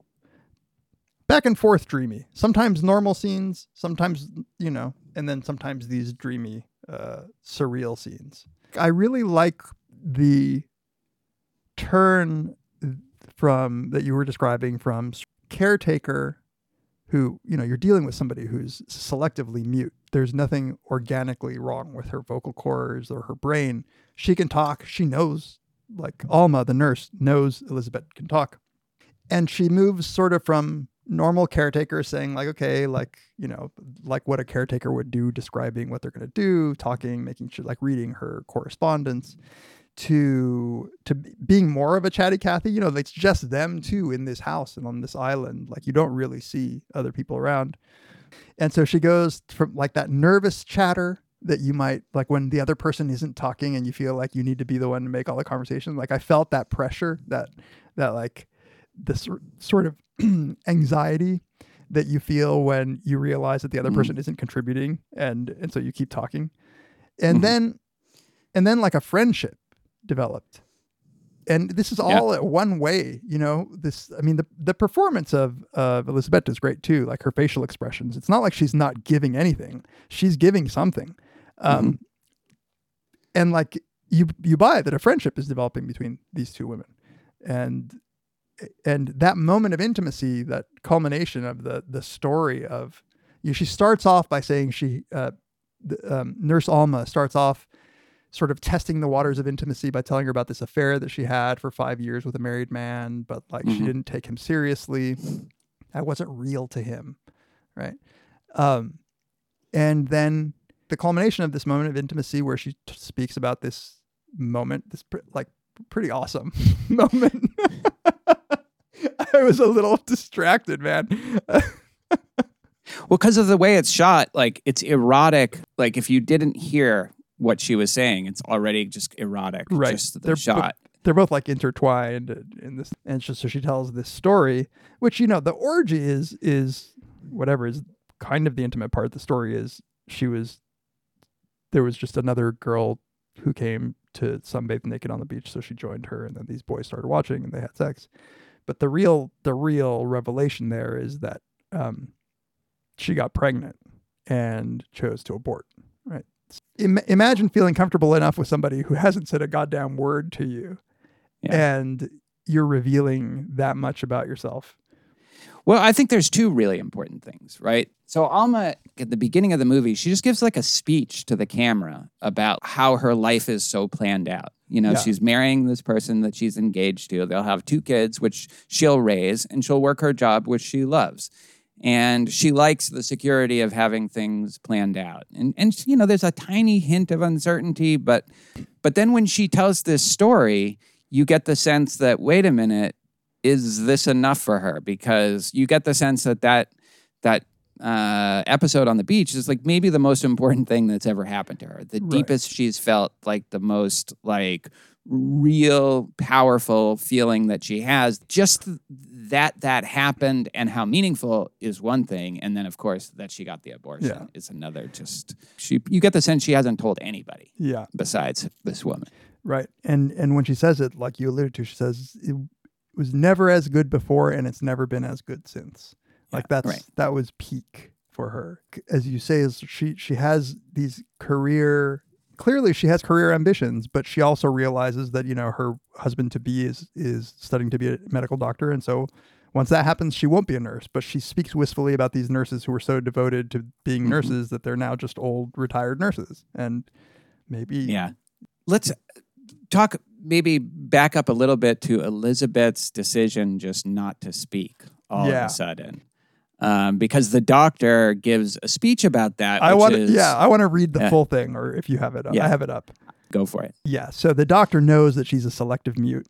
back and forth dreamy. Sometimes normal scenes, sometimes, you know, and then sometimes these dreamy, uh, surreal scenes. I really like the turn from that you were describing from caretaker who you know you're dealing with somebody who's selectively mute. There's nothing organically wrong with her vocal cords or her brain. She can talk. She knows like alma the nurse knows elizabeth can talk. And she moves sort of from normal caretaker saying like okay like you know like what a caretaker would do describing what they're going to do talking making sure like reading her correspondence to to being more of a chatty Cathy. You know, it's just them two in this house and on this island. Like you don't really see other people around. And so she goes from like that nervous chatter that you might like when the other person isn't talking and you feel like you need to be the one to make all the conversation. Like I felt that pressure, that that like this sort of anxiety that you feel when you realize that the other person isn't contributing and and so you keep talking. And Mhm. then and then like a friendship developed. And this is all at one way you know this i mean the, the performance of of elizabeth is great too like her facial expressions. It's not like she's not giving anything. She's giving something. Um and like you you buy that a friendship is developing between these two women. And and that moment of intimacy that culmination of the the story of you know, she starts off by saying she uh the, um, nurse alma starts off sort of testing the waters of intimacy by telling her about this affair that she had for five years with a married man, but like she didn't take him seriously. That wasn't real to him, right? Um, and then the culmination of this moment of intimacy, where she t- speaks about this moment, this pr- like pretty awesome moment. I was a little distracted, man. Well, because of the way it's shot, like it's erotic. Like if you didn't hear what she was saying, it's already just erotic. right Just the they're shot. they're both like intertwined in this and so, so she tells this story which you know the orgy is is whatever is kind of the intimate part the story is she was there was just another girl who came to sunbathe naked on the beach so she joined her and then these boys started watching and they had sex but the real the real revelation there is that um she got pregnant and chose to abort Im- imagine feeling comfortable enough with somebody who hasn't said a goddamn word to you Yeah. and you're revealing that much about yourself Well, I think there's two really important things, right? So Alma, at the beginning of the movie, she just gives like a speech to the camera about how her life is so planned out. You know, Yeah. she's marrying this person that she's engaged to. They'll have two kids, which she'll raise, and she'll work her job, which she loves. And she likes the security of having things planned out. And and you know, there's a tiny hint of uncertainty, but but then when she tells this story, you get the sense that wait a minute, is this enough for her? Because you get the sense that that that uh, episode on the beach is like maybe the most important thing that's ever happened to her. The Right. deepest she's felt, like the most like real powerful feeling that she has. Just that that happened and how meaningful is one thing, and then of course that she got the abortion Yeah. is another. Just she, you get the sense she hasn't told anybody yeah besides this woman. right and and when she says it like you alluded to she says it was never as good before and it's never been as good since like that's right. that was peak for her as you say is she she has these career clearly she has career ambitions but she also realizes that you know her husband to be is is studying to be a medical doctor and so once that happens she won't be a nurse but she speaks wistfully about these nurses who were so devoted to being Mm-hmm. nurses that they're now just old retired nurses and maybe Yeah. Let's talk maybe back up a little bit to Elizabeth's decision just not to speak all Yeah. of a sudden. Um, because the doctor gives a speech about that. I want is- yeah, I want to read the Yeah. full thing or if you have it up. Yeah. I have it up. Go for it. Yeah, so the doctor knows that she's a selective mute.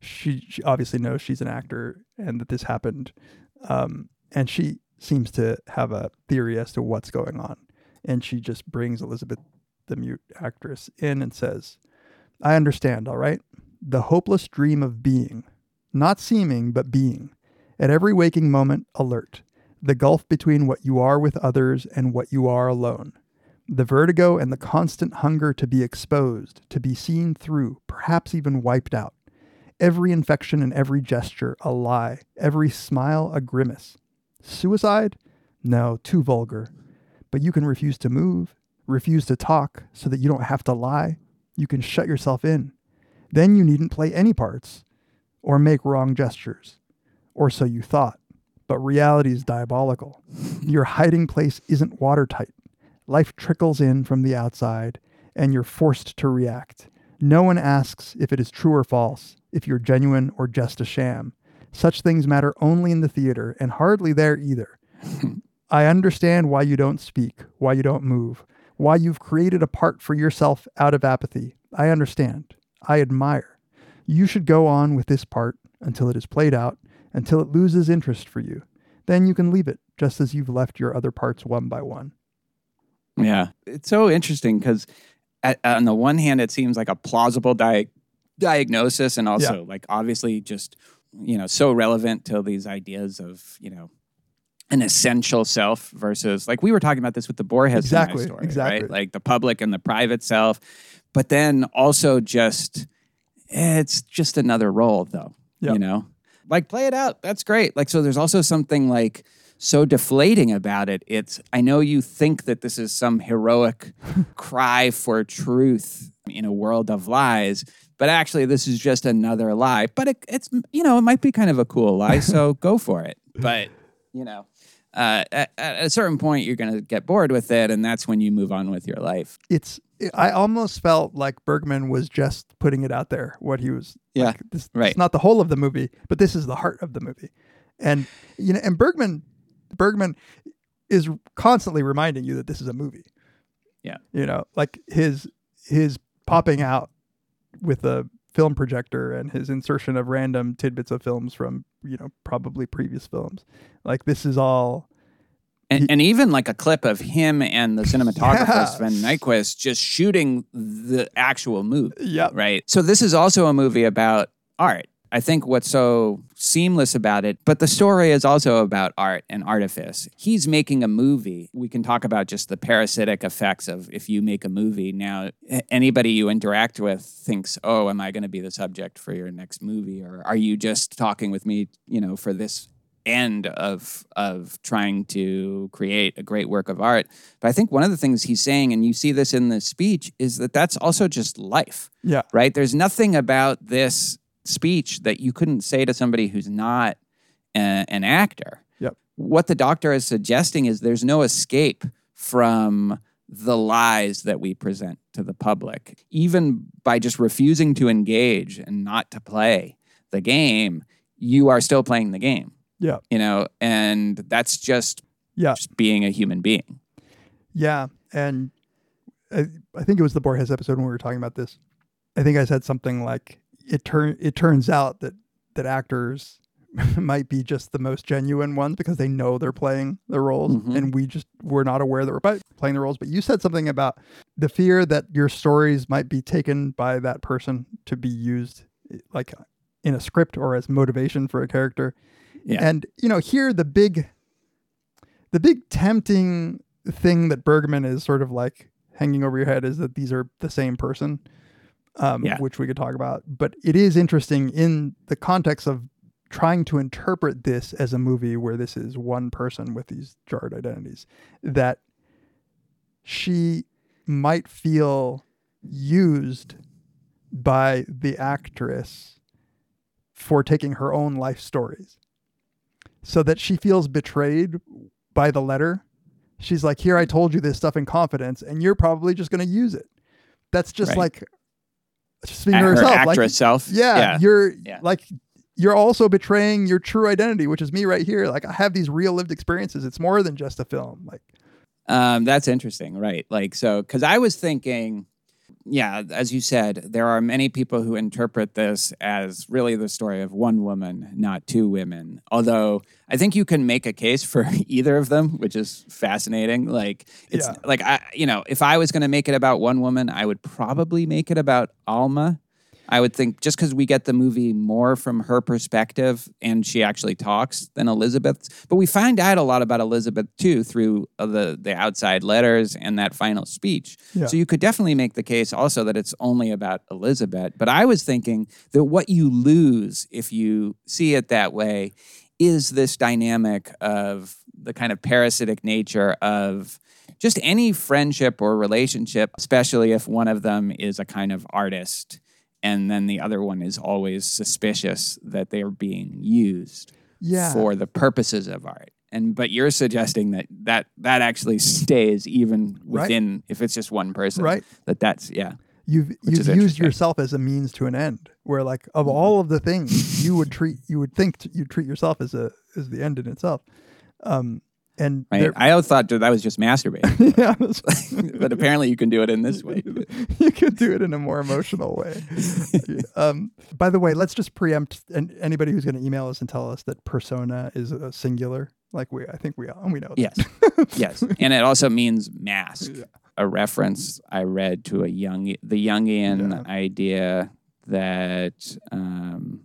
She, she obviously knows she's an actor and that this happened. Um, and she seems to have a theory as to what's going on. And she just brings Elizabeth, the mute actress, in and says, I understand, all right? The hopeless dream of being, not seeming, but being. At every waking moment, alert. The gulf between what you are with others and what you are alone. The vertigo and the constant hunger to be exposed, to be seen through, perhaps even wiped out. Every infection and every gesture a lie, every smile a grimace. Suicide? No, too vulgar. But you can refuse to move, refuse to talk so that you don't have to lie. You can shut yourself in. Then you needn't play any parts or make wrong gestures. Or so you thought. But reality is diabolical. Your hiding place isn't watertight. Life trickles in from the outside, and you're forced to react. No one asks if it is true or false, if you're genuine or just a sham. Such things matter only in the theater, and hardly there either. I understand why you don't speak, why you don't move, why you've created a part for yourself out of apathy. I understand. I admire. You should go on with this part until it is played out, until it loses interest for you. Then you can leave it, just as you've left your other parts one by one. Yeah. It's so interesting because on the one hand, it seems like a plausible di- diagnosis and also like obviously just, you know, so relevant to these ideas of, you know, an essential self versus like we were talking about this with the Borges Exactly, story, exactly. right? Like the public and the private self, but then also just eh, it's just another role though, Yeah. you know? Like play it out. That's great. Like so there's also something like so deflating about it. It's I know you think that this is some heroic cry for truth in a world of lies, but actually this is just another lie. But it, it's you know, it might be kind of a cool lie, so go for it. But, you know, uh, at, at a certain point you're going to get bored with it and that's when you move on with your life. it's I almost felt like Bergman was just putting it out there. What he was, Yeah, like, this, right. It's not the whole of the movie, but this is the heart of the movie. And you know, and Bergman, Bergman is constantly reminding you that this is a movie. Yeah. You know, like his his popping out with a film projector and his insertion of random tidbits of films from you know probably previous films. Like this is all And, and even like a clip of him and the cinematographer Yeah. Sven Nykvist just shooting the actual movie. Yep. Right. So this is also a movie about art. I think what's so seamless about it, but the story is also about art and artifice. He's making a movie. We can talk about just the parasitic effects of if you make a movie. Now, anybody you interact with thinks, oh, am I going to be the subject for your next movie? Or are you just talking with me, you know, for this end of of trying to create a great work of art. But I think one of the things he's saying, and you see this in the speech, is that that's also just life, yeah. right? There's nothing about this speech that you couldn't say to somebody who's not a- an actor. Yep. What the doctor is suggesting is there's no escape from the lies that we present to the public. Even by just refusing to engage and not to play the game, you are still playing the game Yeah. you know, and that's just Yeah. just being a human being. Yeah, and I, I think it was the Borges episode when we were talking about this. I think I said something like it turn it turns out that that actors might be just the most genuine ones because they know they're playing the roles Mhm. and we just we're not aware that we're playing the roles but you said something about the fear that your stories might be taken by that person to be used like in a script or as motivation for a character Yeah. and you know, here the big the big tempting thing that Bergman is sort of like hanging over your head is that these are the same person. Um, Yeah. which we could talk about. But it is interesting in the context of trying to interpret this as a movie where this is one person with these jarred identities, that she might feel used by the actress for taking her own life stories so that she feels betrayed by the letter. She's like, Here, I told you this stuff in confidence, and you're probably just going to use it. That's just Right. like, speaking Her to herself. actress like, self. yeah, Yeah. you're Yeah. like, you're also betraying your true identity, which is me right here. Like, I have these real lived experiences. It's more than just a film. Like, Um, that's interesting, right? Like, so, because I was thinking, yeah, as you said, there are many people who interpret this as really the story of one woman, not two women. Although I think you can make a case for either of them, which is fascinating. Like, it's Yeah. like I, you know, if I was going to make it about one woman, I would probably make it about Alma. I would think just because we get the movie more from her perspective and she actually talks than Elizabeth's. But we find out a lot about Elizabeth too through uh, the the outside letters and that final speech. Yeah. So you could definitely make the case also that it's only about Elizabeth. But I was thinking that what you lose if you see it that way is this dynamic of the kind of parasitic nature of just any friendship or relationship, especially if one of them is a kind of artist and then the other one is always suspicious that they're being used Yeah. for the purposes of art. And but you're suggesting that that that actually stays even Right. within if it's just one person. Right. That that's yeah. you've you've used yourself as a means to an end where like of all of the things you would treat you would think t- you'd treat yourself as a as the end in itself um and Right. I always thought that that was just masturbating. yeah, that's- but apparently you can do it in this way. you could do it in a more emotional way. um, by the way, let's just preempt and anybody who's going to email us and tell us that persona is a singular. Like we, I think we we know. that. Yes. yes. And it also means mask. A reference I read to a young the Jungian Yeah. idea that um,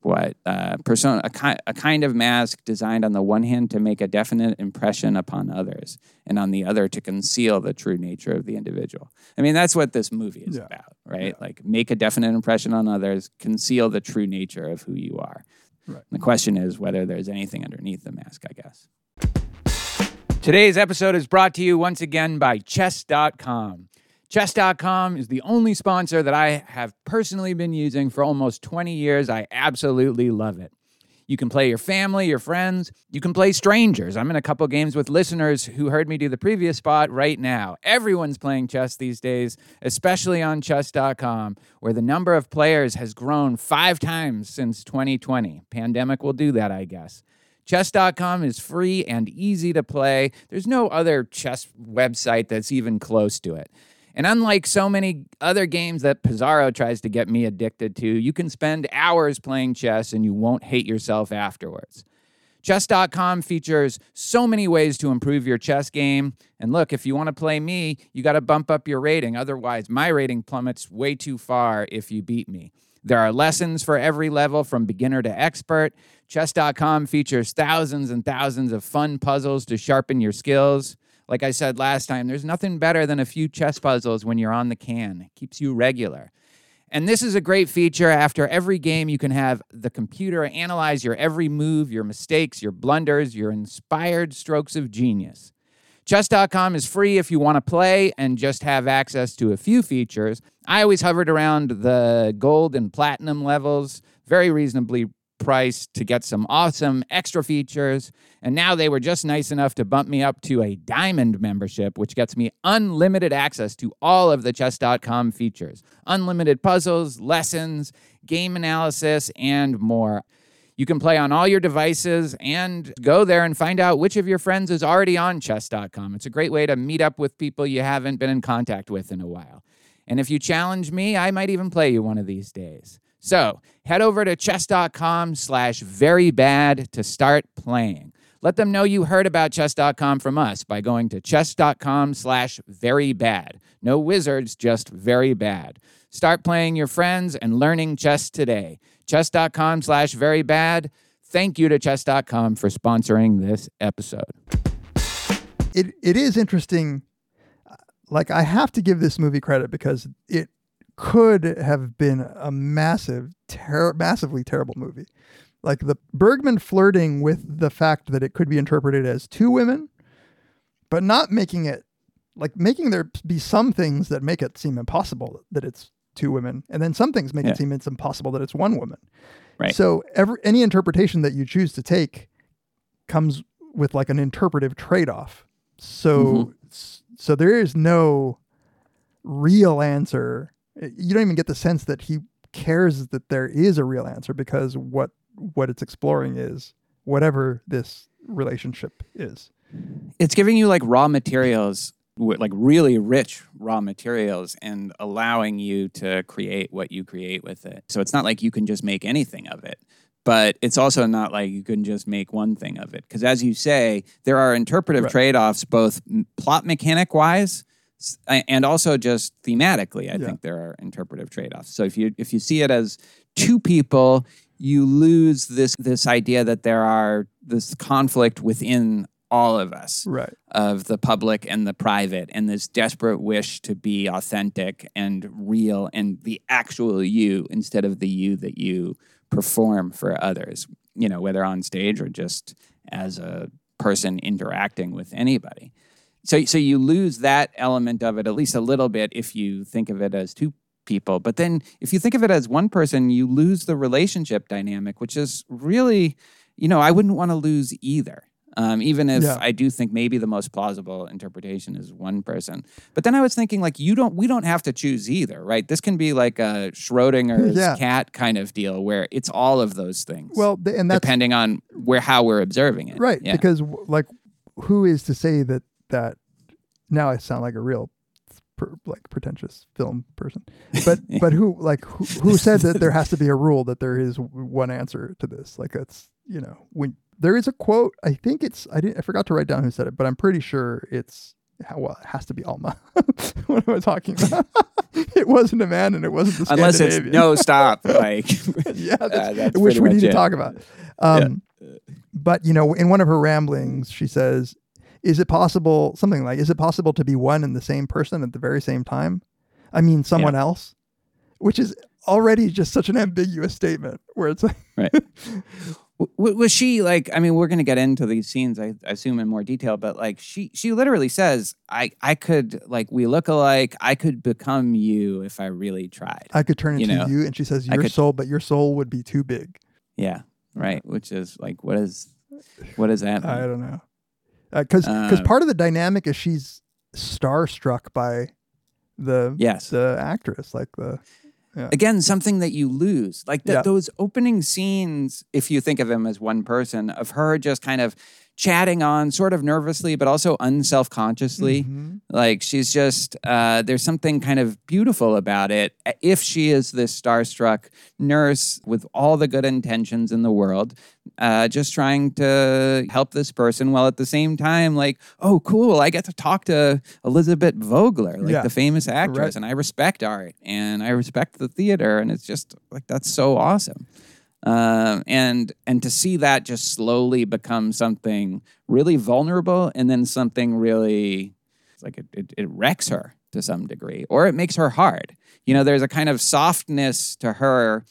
what uh, persona a, ki- a kind of mask designed on the one hand to make a definite impression upon others and on the other to conceal the true nature of the individual. I mean that's what this movie is Yeah. about, right? Like make a definite impression on others, conceal the true nature of who you are. Right. The question is whether there's anything underneath the mask, I guess. Today's episode is brought to you once again by Chess.com. Chess.com is the only sponsor that I have personally been using for almost 20 years. I absolutely love it. You can play your family, your friends. You can play strangers. I'm in a couple games with listeners who heard me do the previous spot right now. Everyone's playing chess these days, especially on chess.com, where the number of players has grown five times since 2020. Pandemic will do that, I guess. Chess.com is free and easy to play. There's no other chess website that's even close to it. And unlike so many other games that Pizarro tries to get me addicted to, you can spend hours playing chess and you won't hate yourself afterwards. Chess.com features so many ways to improve your chess game. And look, if you want to play me, you got to bump up your rating. Otherwise, my rating plummets way too far if you beat me. There are lessons for every level from beginner to expert. Chess.com features thousands and thousands of fun puzzles to sharpen your skills. Like I said last time, there's nothing better than a few chess puzzles when you're on the can. It keeps you regular. And this is a great feature. After every game, you can have the computer analyze your every move, your mistakes, your blunders, your inspired strokes of genius. Chess.com is free if you want to play and just have access to a few features. I always hovered around the gold and platinum levels, very reasonably priced to get some awesome extra features. And now they were just nice enough to bump me up to a diamond membership, which gets me unlimited access to all of the chess.com features unlimited puzzles, lessons, game analysis, and more. You can play on all your devices and go there and find out which of your friends is already on chess.com. It's a great way to meet up with people you haven't been in contact with in a while. And if you challenge me, I might even play you one of these days. So head over to chess.com slash very bad to start playing. Let them know you heard about chess.com from us by going to chess.com slash very bad. No wizards, just very bad. Start playing your friends and learning chess today. Chess.com slash very bad. Thank you to chess.com for sponsoring this episode. it it is interesting. Like I have to give this movie credit because it could have been a massive, ter- massively terrible movie. Like the Bergman flirting with the fact that it could be interpreted as two women, but not making it like making there be some things that make it seem impossible that it's two women, and then some things make Yeah. it seem it's impossible that it's one woman. Right. So every any interpretation that you choose to take comes with like an interpretive trade-off. So Mm-hmm. so there is no real answer. You don't even get the sense that he cares that there is a real answer because what what it's exploring is whatever this relationship is. it's giving you like raw materials like really rich raw materials and allowing you to create what you create with it so it's not like you can just make anything of it but it's also not like you can just make one thing of it because as you say there are interpretive Right. trade-offs both plot mechanic wise and also just thematically i Yeah. think there are interpretive trade-offs so if you if you see it as two people you lose this this idea that there are this conflict within all of us Right. of the public and the private and this desperate wish to be authentic and real and the actual you instead of the you that you perform for others you know whether on stage or just as a person interacting with anybody so so you lose that element of it at least a little bit if you think of it as two people but then if you think of it as one person you lose the relationship dynamic which is really you know i wouldn't want to lose either um, even if Yeah. i do think maybe the most plausible interpretation is one person but then i was thinking like you don't we don't have to choose either right this can be like a schrodinger's Yeah. cat kind of deal where it's all of those things Well, and that's depending on where how we're observing it right yeah. because like who is to say that that now I sound like a real per, like pretentious film person. But but who like who, who said that there has to be a rule that there is one answer to this? Like that's you know when there is a quote. I think it's I didn't I forgot to write down who said it, but I'm pretty sure it's well it has to be Alma. what am I talking about? it wasn't a man and it wasn't the unless it's no stop like yeah, that's, Uh, that's which we need to talk about. Um, But you know, in one of her ramblings, she says, "Is it possible something like is it possible to be one and the same person at the very same time? I mean, someone else," which is already just such an ambiguous statement. Where it's like, right W- was she like i mean we're going to get into these scenes I, I assume in more detail but like she she literally says i i could like we look alike i could become you if i really tried I could turn You into know, you, and she says, "Your could- soul, but your soul would be too big." yeah right? Which is like, what is, what is that? I don't know. Because because Uh, part of the dynamic is she's starstruck by the Yes. the actress like the Again, something that you lose, like th- Yeah. those opening scenes. If you think of him as one person, of her just kind of chatting on, sort of nervously, but also unself consciously. Mm-hmm. Like she's just uh, there's something kind of beautiful about it. If she is this starstruck nurse with all the good intentions in the world, uh, just trying to help this person, while at the same time, like, oh, cool, I get to talk to Elizabeth Vogler, like Yeah. the famous actress, Right. and I respect art and I respect the theater, and it's just like that's so awesome. Um, and and to see that just slowly become something really vulnerable, and then something really it's like it, it, it wrecks her to some degree, or it makes her hard. You know, there's a kind of softness to her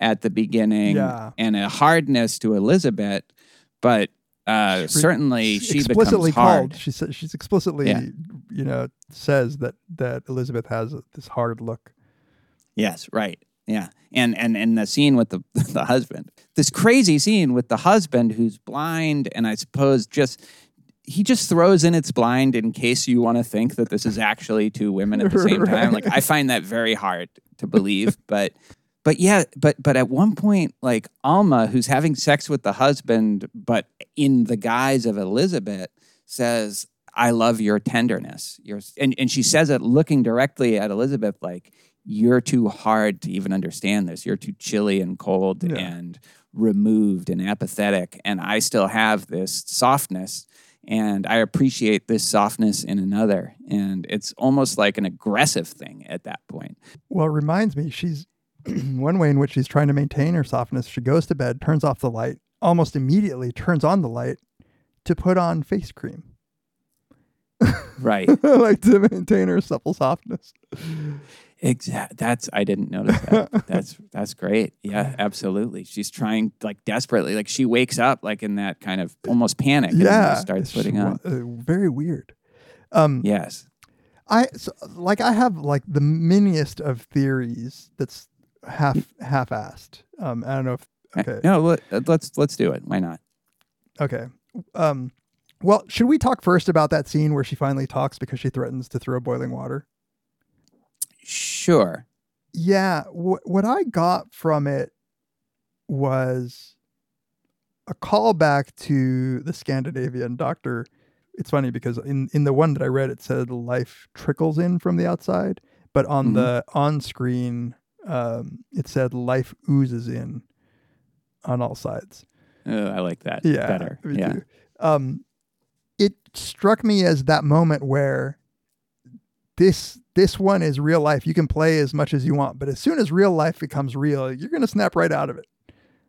at the beginning, Yeah. and a hardness to Elizabeth, but uh, certainly she explicitly becomes hard. called. She says she's explicitly, Yeah. you know, says that that Elizabeth has this hard look. Yes, right. Yeah. And and and the scene with the the husband. This crazy scene with the husband who's blind and I suppose just he just throws in it's blind in case you want to think that this is actually two women at the same time. Like I find that very hard to believe, but but yeah, but but at one point like Alma who's having sex with the husband but in the guise of Elizabeth says I love your tenderness. Your and, and she says it looking directly at Elizabeth like you're too hard to even understand this. You're too chilly and cold Yeah. and removed and apathetic. And I still have this softness and I appreciate this softness in another. And it's almost like an aggressive thing at that point. Well, it reminds me, she's one way in which she's trying to maintain her softness. She goes to bed, turns off the light, almost immediately turns on the light to put on face cream, Right. like to maintain her supple softness. Exact. That's I didn't notice that. That's that's great. Yeah, absolutely. She's trying like desperately. Like she wakes up like in that kind of almost panic. yeah, starts putting on. uh, very weird. Um, Yes. I so, like I have like the miniest of theories that's half half-assed. Um, I don't know if okay. No, let, let's let's do it. Why not? Okay. Um, well, should we talk first about that scene where she finally talks because she threatens to throw boiling water? Sure. Yeah. Wh- what I got from it was a callback to the Scandinavian doctor. It's funny because in, in the one that I read, it said life trickles in from the outside, but on Mhm. the on screen, um, it said life oozes in on all sides. Oh, I like that yeah, better. Yeah. Um, it struck me as that moment where this this one is real life. You can play as much as you want, but as soon as real life becomes real, you're gonna snap right out of it.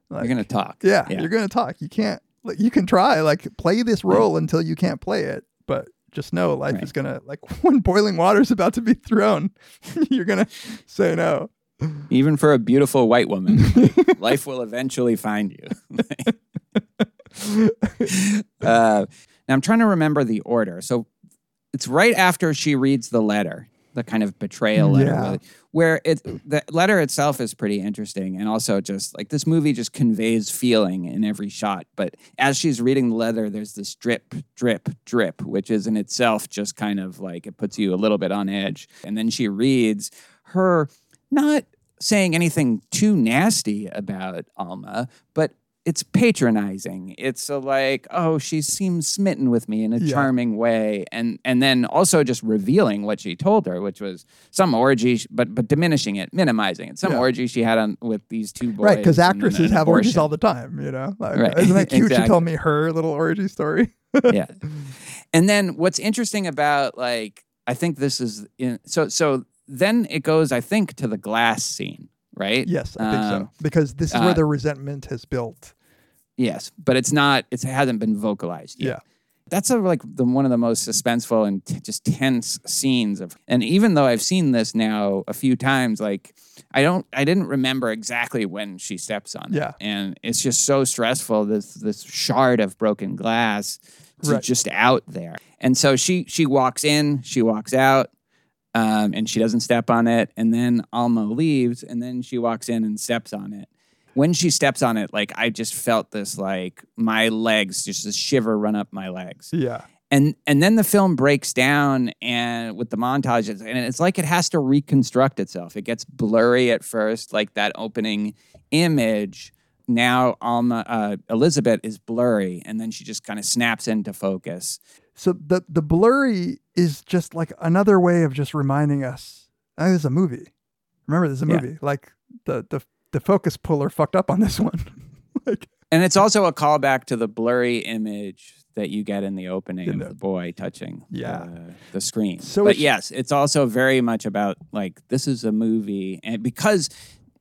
Like, You're gonna talk. yeah, Yeah. you're gonna talk. You can't. Like, you can try like play this role until you can't play it, but just know life Right. is gonna like when boiling water is about to be thrown, you're gonna say no. Even for a beautiful white woman, like, life will eventually find you. uh, now I'm trying to remember the order. So it's right after she reads the letter, the kind of betrayal letter, Yeah. really, where it the letter itself is pretty interesting, and also just like this movie just conveys feeling in every shot. But as she's reading the letter, there's this drip, drip, drip, which is in itself just kind of like it puts you a little bit on edge. And then she reads her not saying anything too nasty about Alma, but it's patronizing. It's a like, oh, she seems smitten with me in a Yeah. charming way, and and then also just revealing what she told her, which was some orgy, but but diminishing it, minimizing it, some Yeah. orgy she had on with these two boys, Right, because actresses have orgies all the time. You know, like, Right, isn't that cute? She told me her little orgy story. yeah. And then what's interesting about like I think this is in, so so then it goes I think to the glass scene, right? Yes, I think Um, so. Because this is uh, where the resentment has built. Yes, but it's not. It's, it hasn't been vocalized yet. Yeah. That's a, like the, one of the most suspenseful and t- just tense scenes of. And even though I've seen this now a few times, like I don't, I didn't remember exactly when she steps on it. Yeah. and it's just so stressful. This this shard of broken glass, to Right. just out there. And so she she walks in, she walks out, um, and she doesn't step on it. And then Alma leaves, and then she walks in and steps on it. when she steps on it, like I just felt this like my legs, just a shiver run up my legs. Yeah. And and then the film breaks down and with the montages, and it's like it has to reconstruct itself. It gets blurry at first, like that opening image. Now Alma uh, Elizabeth is blurry, and then she just kind of snaps into focus. So the the blurry is just like another way of just reminding us, oh, this is a movie. Remember, this is a Yeah. movie. Like the the the focus puller fucked up on this one. like And it's also a callback to the blurry image that you get in the opening In of the- the boy touching Yeah. the, the screen. So but it's- yes, it's also very much about like this is a movie, and because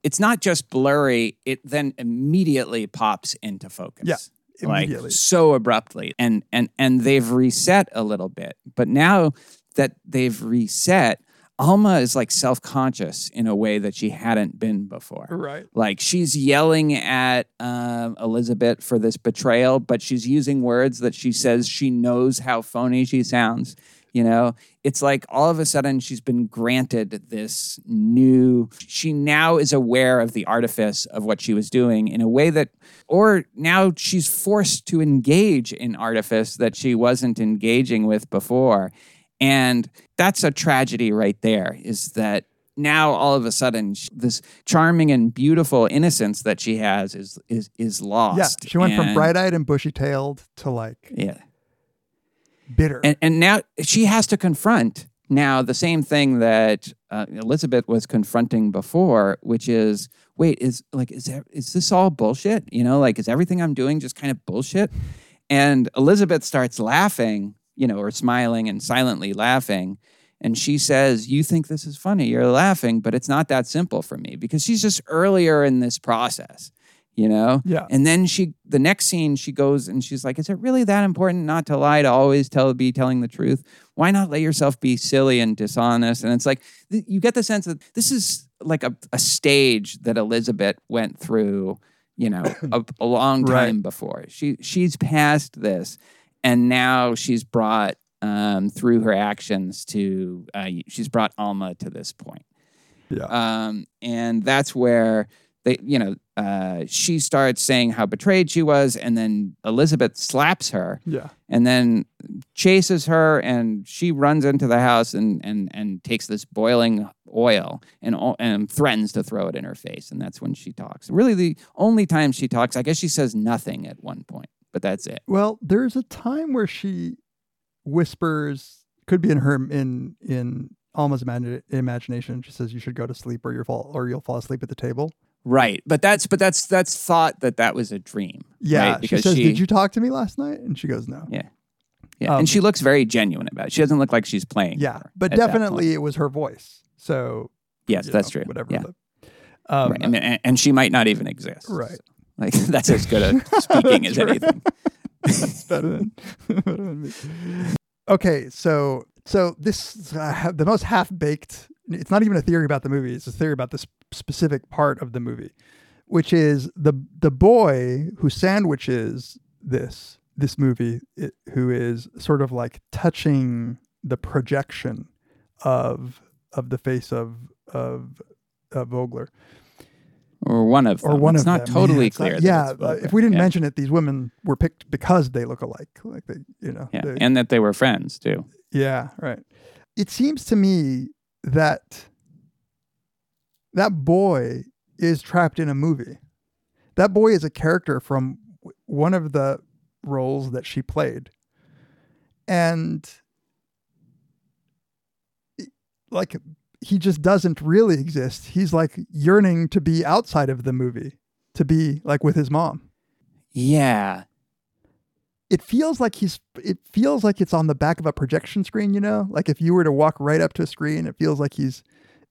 it's not just blurry, it then immediately pops into focus. Yeah, like so abruptly, and and and they've reset a little bit. But now that they've reset, Alma is like self conscious in a way that she hadn't been before. right. Like she's yelling at um, Elizabeth for this betrayal, but she's using words that she says she knows how phony she sounds. You know, it's like all of a sudden she's been granted this new, she now is aware of the artifice of what she was doing in a way that, or now she's forced to engage in artifice that she wasn't engaging with before. And that's a tragedy right there is that now all of a sudden this charming and beautiful innocence that she has is is is lost. Yeah. She went from bright eyed and bushy tailed to like Yeah. Bitter. And and now she has to confront now the same thing that uh, Elizabeth was confronting before, which is wait, is like is there, is this all bullshit? You know, like is everything I'm doing just kind of bullshit? And Elizabeth starts laughing, you know, or smiling and silently laughing. And she says, You think this is funny? You're laughing, but it's not that simple for me because she's just earlier in this process, you know? Yeah. And then she, the next scene, she goes and she's like, Is it really that important not to lie, to always tell, be telling the truth? Why not let yourself be silly and dishonest? And it's like, th- you get the sense that this is like a, a stage that Elizabeth went through, you know, a, a long Right. time before. She, she's past this and now she's brought um, through her actions to uh, she's brought Alma to this point, yeah. um, and that's where they, you know, uh, she starts saying how betrayed she was, and then Elizabeth slaps her, yeah. and then chases her, and she runs into the house and and and takes this boiling oil and and threatens to throw it in her face, and that's when she talks. Really, the only time she talks, I guess she says nothing at one point, but that's it. Well, there's a time where she whispers, could be in her in in Alma's imagination. She says, "You should go to sleep, or you'll fall, or you'll fall asleep at the table." Right, but that's but that's that's thought that that was a dream. Yeah. right? she says, "Did you talk to me last night?" And she goes, "No." Yeah, yeah, Um, and she looks very genuine about it. She doesn't look like she's playing. Yeah, but definitely it was her voice. So yes, that's know, true. Whatever. Yeah, the- um, right. I mean, and, and she might not even exist. Right. Like that's as good at speaking as anything. That's better than, better than me. Okay, so so this is, uh, the most half baked. It's not even a theory about the movie. It's a theory about this specific part of the movie, which is the the boy who sandwiches this this movie, it, who is sort of like touching the projection of of the face of of of Vogler Or one of them. or one it's of not them. totally Yeah, it's not- clear. that yeah, uh, if we didn't Yeah. mention it, these women were picked because they look alike. Like they, you know. yeah, they- and that they were friends too. yeah, right. It seems to me that that boy is trapped in a movie. That boy is a character from one of the roles that she played. And like he just doesn't really exist. He's like yearning to be outside of the movie, to be like with his mom. Yeah, it feels like he's it feels like it's on the back of a projection screen you know like if you were to walk right up to a screen it feels like he's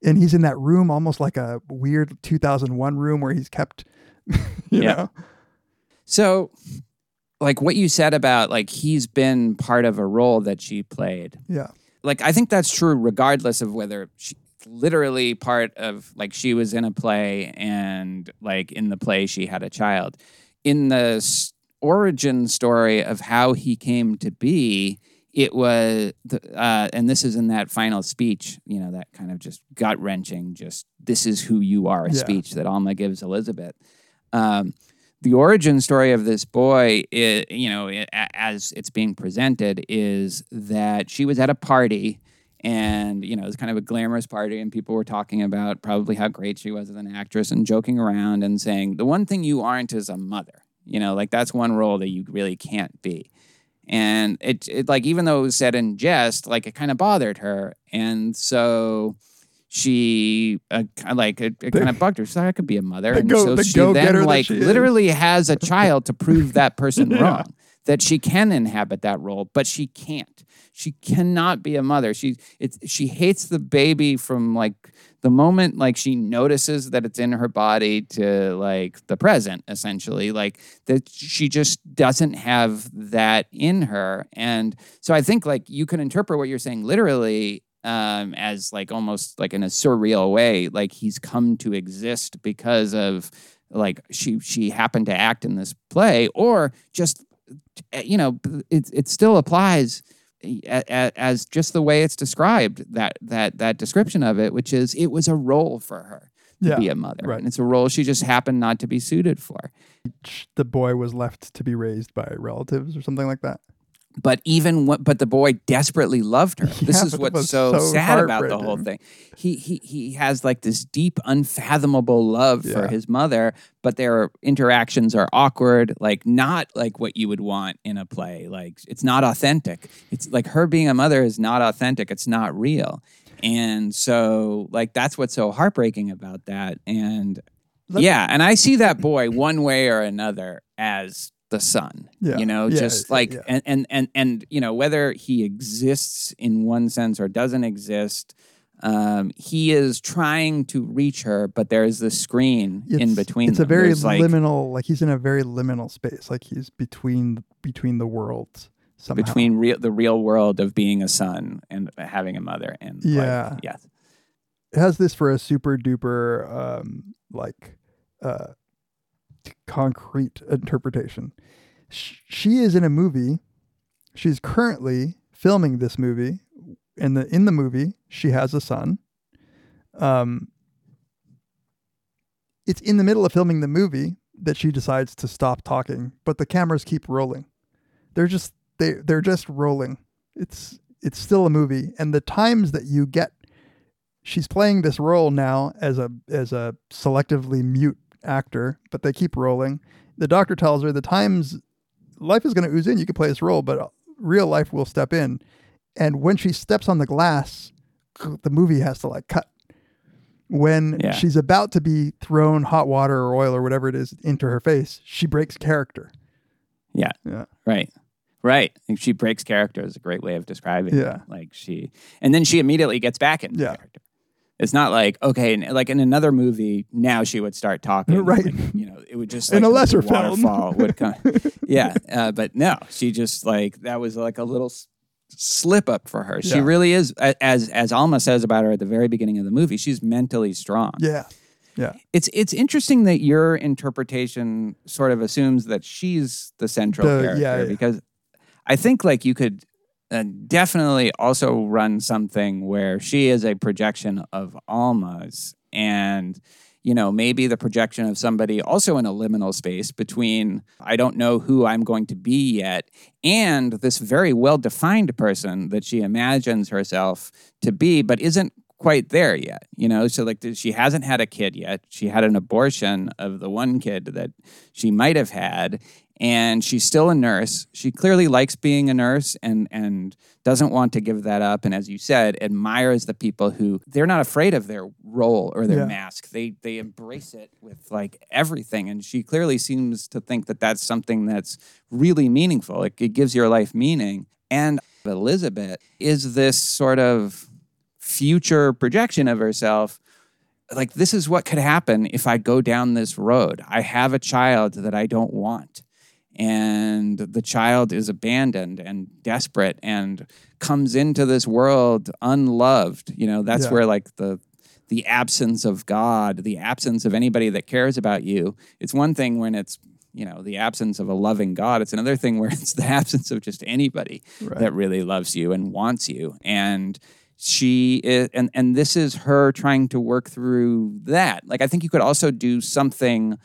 and he's in that room almost like a weird 2001 room where he's kept you Yeah. know So, like what you said about like he's been part of a role that she played. yeah Like I think that's true regardless of whether she literally part of like she was in a play and like in the play she had a child. In the origin story of how he came to be, it was uh, and this is in that final speech, you know, that kind of just gut wrenching, just this is who you are Yeah. speech that Alma gives Elizabeth Um, the origin story of this boy, i you know, as it's being presented, is that she was at a party, and you know, it was kind of a glamorous party, and people were talking about probably how great she was as an actress, and joking around and saying the one thing you aren't is a mother. You know, like that's one role that you really can't be. And it, it like even though it was said in jest, like it kind of bothered her, and so she uh, like it, it kind of bugged her. She's like, I could be a mother, The and go- so the she then like she literally has a child to prove that person Yeah. wrong, that she can inhabit that role, but she can't. She cannot be a mother. She it's she hates the baby from like the moment like she notices that it's in her body to like the present essentially like that she just doesn't have that in her and so i think like you can interpret what you're saying literally um, as like almost like in a surreal way like he's come to exist because of like she she happened to act in this play or just Eh, you know it, it still applies eh, a- as just the way it's described that that that description of it which is it was a role for her to Yeah, be a mother right. and it's a role she just happened not to be suited for The boy was left to be raised by relatives or something like that. But even what but the boy desperately loved her. This Yeah, is what's so, so sad about the whole thing. He he he has like this deep unfathomable love for his mother but their interactions are awkward like not like what you would want in a play. Like it's not authentic. It's like her being a mother is not authentic. It's not real. And so like that's what's so heartbreaking about that. And yeah and i see that boy one way or another as the son Yeah. you know Yeah, just like yeah. and, and and and you know whether he exists in one sense or doesn't exist um, he is trying to reach her but there's this screen in between It's a very There's, liminal, like he's in a very liminal space, like he's between between the worlds somehow. between real the real world of being a son and having a mother and like, Yeah. yes It has this for a super duper um, like uh, concrete interpretation. She is in a movie. She's currently filming this movie. In the in the movie, she has a son. Um, it's in the middle of filming the movie that she decides to stop talking, but the cameras keep rolling. They're just they they're just rolling. It's it's still a movie, and the times that you get she's playing this role now as a as a selectively mute actor, but they keep rolling. The doctor tells her the times life is going to ooze in. You can play this role, but uh, real life will step in. And when she steps on the glass, the movie has to like cut. When Yeah. she's about to be thrown hot water or oil or whatever it is into her face, she breaks character. yeah Yeah. Right. Right. And she breaks character is a great way of describing Yeah. it. Like she and then she immediately gets back into Yeah. character. It's not like, okay, n- like in another movie, now she would start talking. Right. and, you know, it would just In a lesser film. waterfall would come. yeah. Uh, but no, she just like that was like a little slip up for her. She Yeah. really is as as Alma says about her at the very beginning of the movie, she's mentally strong Yeah. Yeah. it's it's interesting that your interpretation sort of assumes that she's the central The- character yeah, yeah. because I think like you could uh, definitely also run something where she is a projection of Alma's. And you know maybe the projection of somebody also in a liminal space between I don't know who I'm going to be yet and this very well defined person that she imagines herself to be but isn't quite there yet you know? So like she hasn't had a kid yet. She had an abortion of the one kid that she might have had and she's still a nurse. She clearly likes being a nurse and and doesn't want to give that up. And as you said admires the people who they're not afraid of their role or their Yeah. mask. They they embrace it with like everything. And she clearly seems to think that that's something that's really meaningful. It, it gives your life meaning. And elizabeth is this sort of future projection of herself. Like this is what could happen if i go down this road. I have a child that i don't want and the child is abandoned and desperate and comes into this world unloved you know that's Yeah. where like the the absence of god the absence of anybody that cares about you it's one thing when it's you know the absence of a loving god it's another thing where it's the absence of just anybody Right. that really loves you and wants you and she is and and this is her trying to work through that like i think you could also do something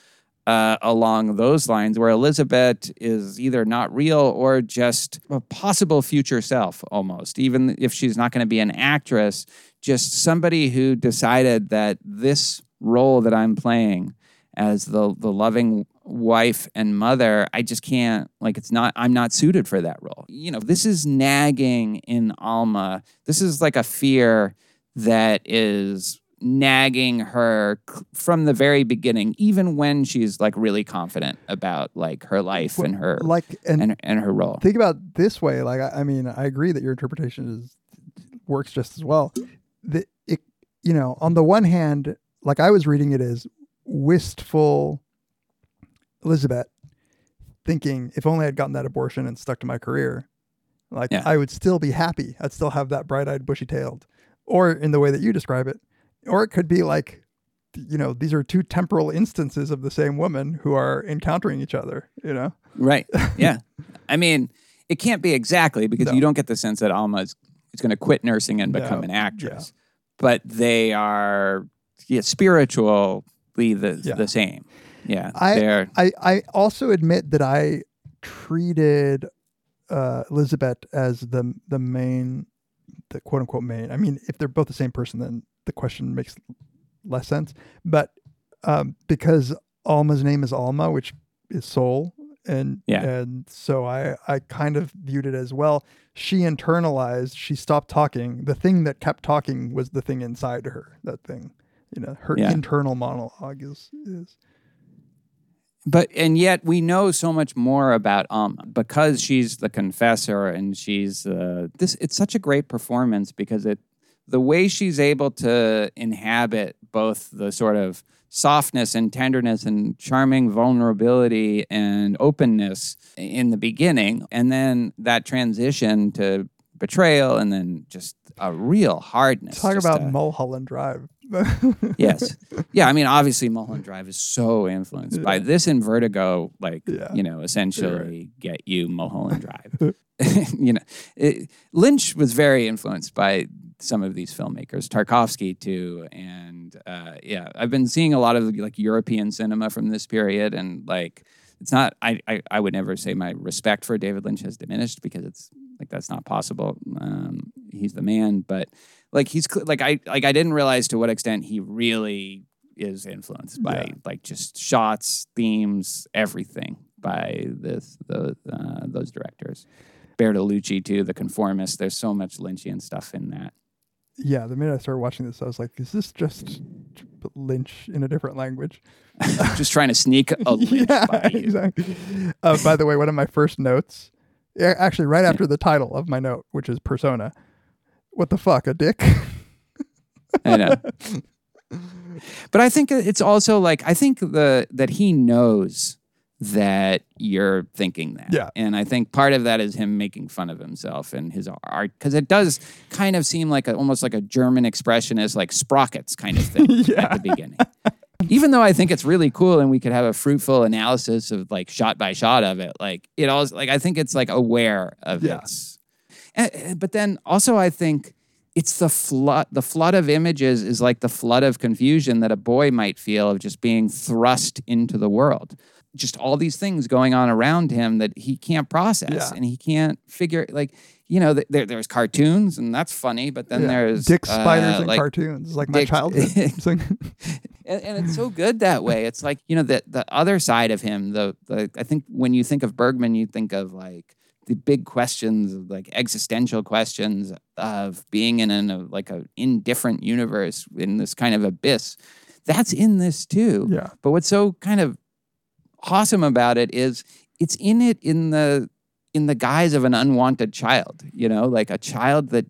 uh, along those lines, where Elizabeth is either not real or just a possible future self, almost. Even if she's not going to be an actress, just somebody who decided that this role that I'm playing as the the loving wife and mother, I just can't like it's not I'm not suited for that role. You know, this is nagging in Alma. This is like a fear that is nagging her from the very beginning even when she's like really confident about like her life and her like and, and, and her role. think about this way like I, I mean i agree that your interpretation is works just as well. The it you know on the one hand like i was reading it as wistful elizabeth thinking if only i'd gotten that abortion and stuck to my career like Yeah. i would still be happy. I'd still have that bright-eyed bushy-tailed or in the way that you describe it or it could be like you know these are two temporal instances of the same woman who are encountering each other you know Right. Yeah. I mean, it can't be exactly because No. you don't get the sense that Alma is, is going to quit nursing and become No. an actress. But they are yeah, spiritually the Yeah. the same. Yeah. I, I I also admit that I treated uh, Elizabeth as the the main, the quote unquote main. I mean, if they're both the same person, then the question makes less sense. But um, because Alma's name is Alma, which is soul, and Yeah. and so I I kind of viewed it as well. She internalized. She stopped talking. The thing that kept talking was the thing inside her. That thing, you know, her Yeah. internal monologue is is. but and yet we know so much more about Alma because she's the confessor and she's uh, this it's such a great performance because it the way she's able to inhabit both the sort of softness and tenderness and charming vulnerability and openness in the beginning and then that transition to betrayal and then just a real hardness Talk about a- Mulholland Drive. yes yeah i mean obviously mulholland drive is so influenced by this and vertigo like Yeah. you know essentially get you mulholland drive you know it, lynch was very influenced by some of these filmmakers tarkovsky too and uh, yeah i've been seeing a lot of like european cinema from this period and like it's not I, I i would never say my respect for david lynch has diminished because it's like that's not possible um, he's the man but like he's like I like I didn't realize to what extent he really is influenced by Yeah. like just shots, themes, everything by this the uh, those directors. Bertolucci too, The Conformist. There's so much Lynchian stuff in that. Yeah, the minute I started watching this, I was like, "Is this just Lynch in a different language?" just trying to sneak a Lynch yeah, by you. exactly. Uh, by the way, one of my first notes, actually, right after the title of my note, which is persona. What the fuck, a dick? I know. But I think it's also like I think the that he knows that you're thinking that. Yeah. And I think part of that is him making fun of himself and his art because it does kind of seem like a, almost like a German expressionist, like sprockets kind of thing at the beginning. Even though I think it's really cool and we could have a fruitful analysis of like shot by shot of it, like it also like I think it's like aware of Yeah. its. And- and- but then also I think it's the flood the flood of images is like the flood of confusion that a boy might feel of just being thrust into the world just all these things going on around him that he can't process Yeah. and he can't figure like you know there, there's cartoons and that's funny but then Yeah. there's dick spiders uh, and like, cartoons, like my childhood. And, and it's so good that way. It's like you know the the other side of him. The the I think when you think of Bergman, you think of like the big questions, of, like existential questions of being in an, a like a indifferent universe in this kind of abyss. That's in this too. Yeah. But what's so kind of awesome about it is it's in it in the in the guise of an unwanted child. You know, like a child that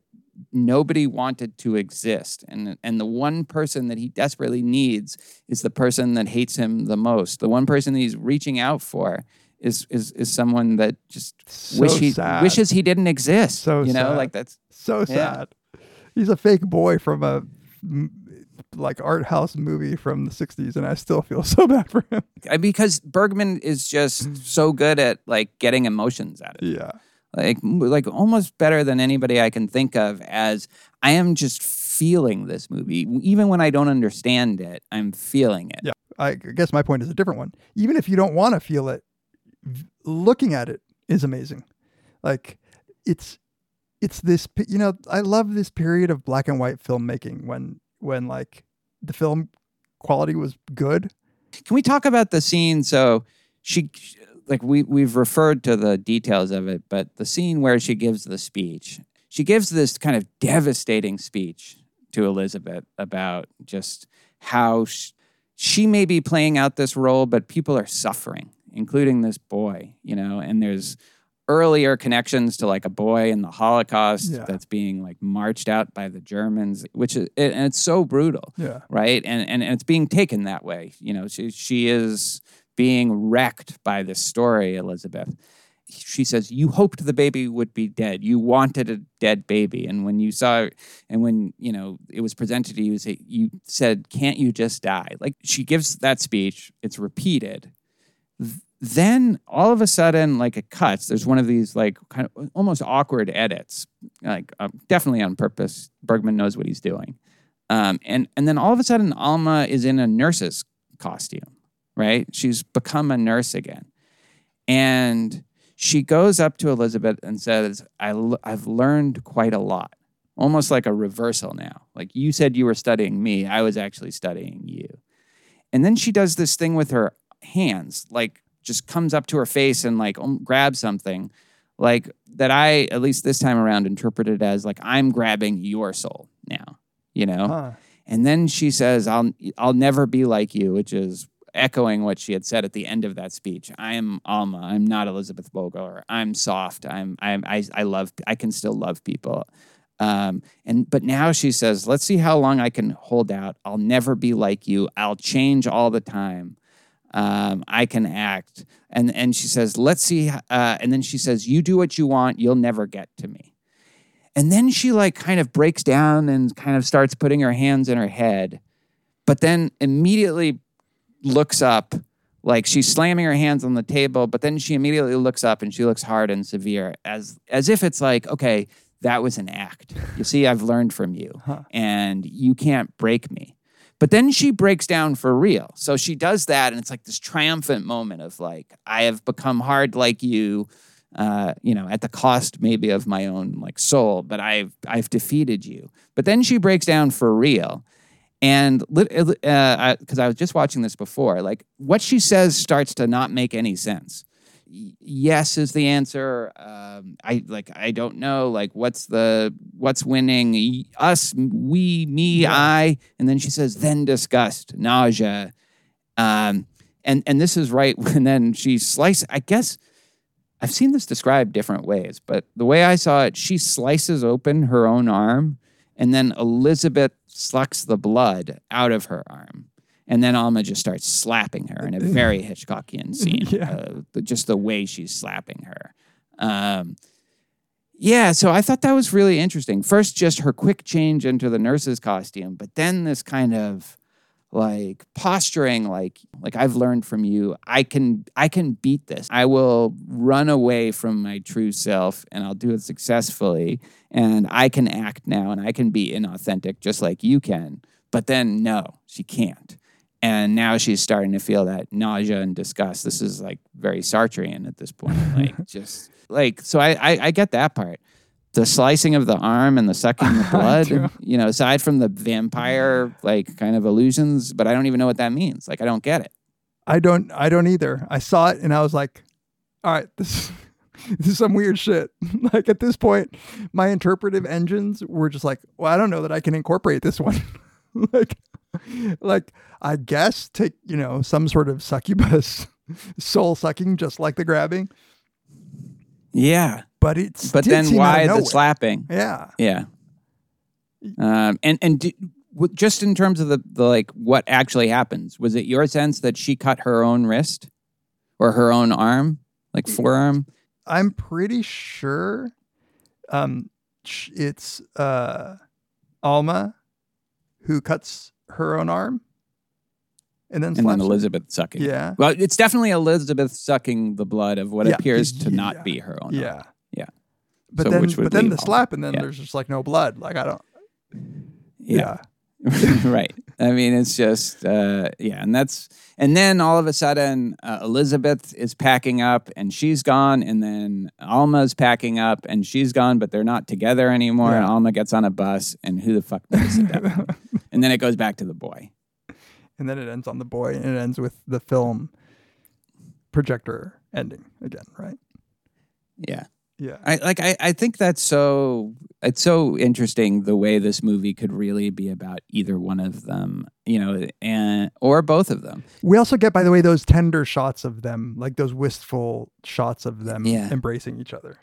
nobody wanted to exist and and the one person that he desperately needs is the person that hates him the most the one person that he's reaching out for is is is someone that just So wish he sad. wishes he didn't exist So you know sad. like that's so Yeah. sad. He's a fake boy from a like art house movie from the 60s and I still feel so bad for him. Because Bergman is just mm. so good at like getting emotions out of it Yeah. like like almost better than anybody I can think of as I am just feeling this movie even when I don't understand it I'm feeling it Yeah. I guess my point is a different one. Even if you don't want to feel it, looking at it is amazing. Like it's it's this you know I love this period of black and white filmmaking when when like the film quality was good. Can we talk about the scene? So she, like we we've referred to the details of it, but the scene where she gives the speech, she gives this kind of devastating speech to Elizabeth about just how sh- she may be playing out this role, but people are suffering, including this boy, you know, and there's earlier connections to like a boy in the Holocaust Yeah. that's being like marched out by the Germans, which is, and it's so brutal Yeah. right? And, and and it's being taken that way. You know, she she is being wrecked by this story, Elizabeth. She says, "You hoped the baby would be dead. You wanted a dead baby, and when you saw, and when you know it was presented to you, you said, "Can't you just die?" Like she gives that speech. It's repeated. Th- Then all of a sudden, like it cuts. There's one of these like kind of almost awkward edits, like um, definitely on purpose. Bergman knows what he's doing. Um, and and then all of a sudden, Alma is in a nurse's costume, right? She's become a nurse again, and she goes up to Elizabeth and says, I l- "I've learned quite a lot." Almost like a reversal now. Like you said, you were studying me. I was actually studying you. And then she does this thing with her hands, like just comes up to her face and like um, grabs something, like that. I at least this time around interpreted as like I'm grabbing your soul now, you know. Huh. And then she says, "I'll I'll never be like you," which is echoing what she had said at the end of that speech. I am Alma. I'm not Elizabeth Vogler. I'm soft. I'm I'm I, I love. I can still love people. Um, and but now she says, "Let's see how long I can hold out. I'll never be like you. I'll change all the time. Um, I can act." And and she says, "Let's see." Uh, and then she says, "You do what you want. You'll never get to me." And then she like kind of breaks down and kind of starts putting her hands in her head, but then immediately looks up like she's slamming her hands on the table, but then she immediately looks up and she looks hard and severe as as if it's like, okay, that was an act. You see, I've learned from you and you can't break me. But then she breaks down for real. So she does that, and it's like this triumphant moment of like, I have become hard like you, uh, you know, at the cost maybe of my own like soul, but I've I've defeated you. But then she breaks down for real, and because uh, I was just watching this before, like what she says starts to not make any sense. Yes is the answer. Um, I like. I don't know. Like, what's the what's winning? Us, we, me, I. And then she says, then disgust, nausea, um, and and this is right when then she slices. I guess I've seen this described different ways, but the way I saw it, she slices open her own arm, and then Elizabeth sucks the blood out of her arm. And then Alma just starts slapping her in a very Hitchcockian scene. Yeah. uh, the- just the way she's slapping her. Um, yeah, so I thought that was really interesting. First, just her quick change into the nurse's costume, but then this kind of like posturing like like I've learned from you. I can I can beat this. I will run away from my true self and I'll do it successfully and I can act now and I can be inauthentic just like you can. But then no, she can't. And now she's starting to feel that nausea and disgust. This is like very Sartrean at this point. Like just like so I, I I get that part. The slicing of the arm and the sucking the blood, you know, aside from the vampire like kind of illusions, but I don't even know what that means. Like I don't get it. I don't I don't either. I saw it and I was like, all right, this this is some weird shit. like at this point, my interpretive engines were just like, well, I don't know that I can incorporate this one. like like I guess take, you know, some sort of succubus soul sucking just like the grabbing, Yeah. but it's But then why the slapping? Yeah. Yeah. Um, and and do, w- just in terms of the, the like what actually happens, was it your sense that she cut her own wrist or her own arm, like forearm? I'm pretty sure um it's uh Alma who cuts her own arm and then And then. Elizabeth sucking. Yeah. Well, it's definitely Elizabeth sucking the blood of what Yeah. appears to Yeah. not be her own. Yeah. arm. Yeah. But So then which would but then the slap and then Yeah. there's just like no blood. Like I don't Yeah. right. I mean, it's just uh, yeah, and that's and then all of a sudden uh, Elizabeth is packing up and she's gone, and then Alma's packing up and she's gone, but they're not together anymore. And Alma gets on a bus, and who the fuck knows at that point? And then it goes back to the boy. and then it ends on the boy, and it ends with the film projector ending again, right? Yeah. Yeah. I like I, I think that's so it's so interesting the way this movie could really be about either one of them, you know, and or both of them. We also get, by the way, those tender shots of them, like those wistful shots of them Yeah. embracing each other.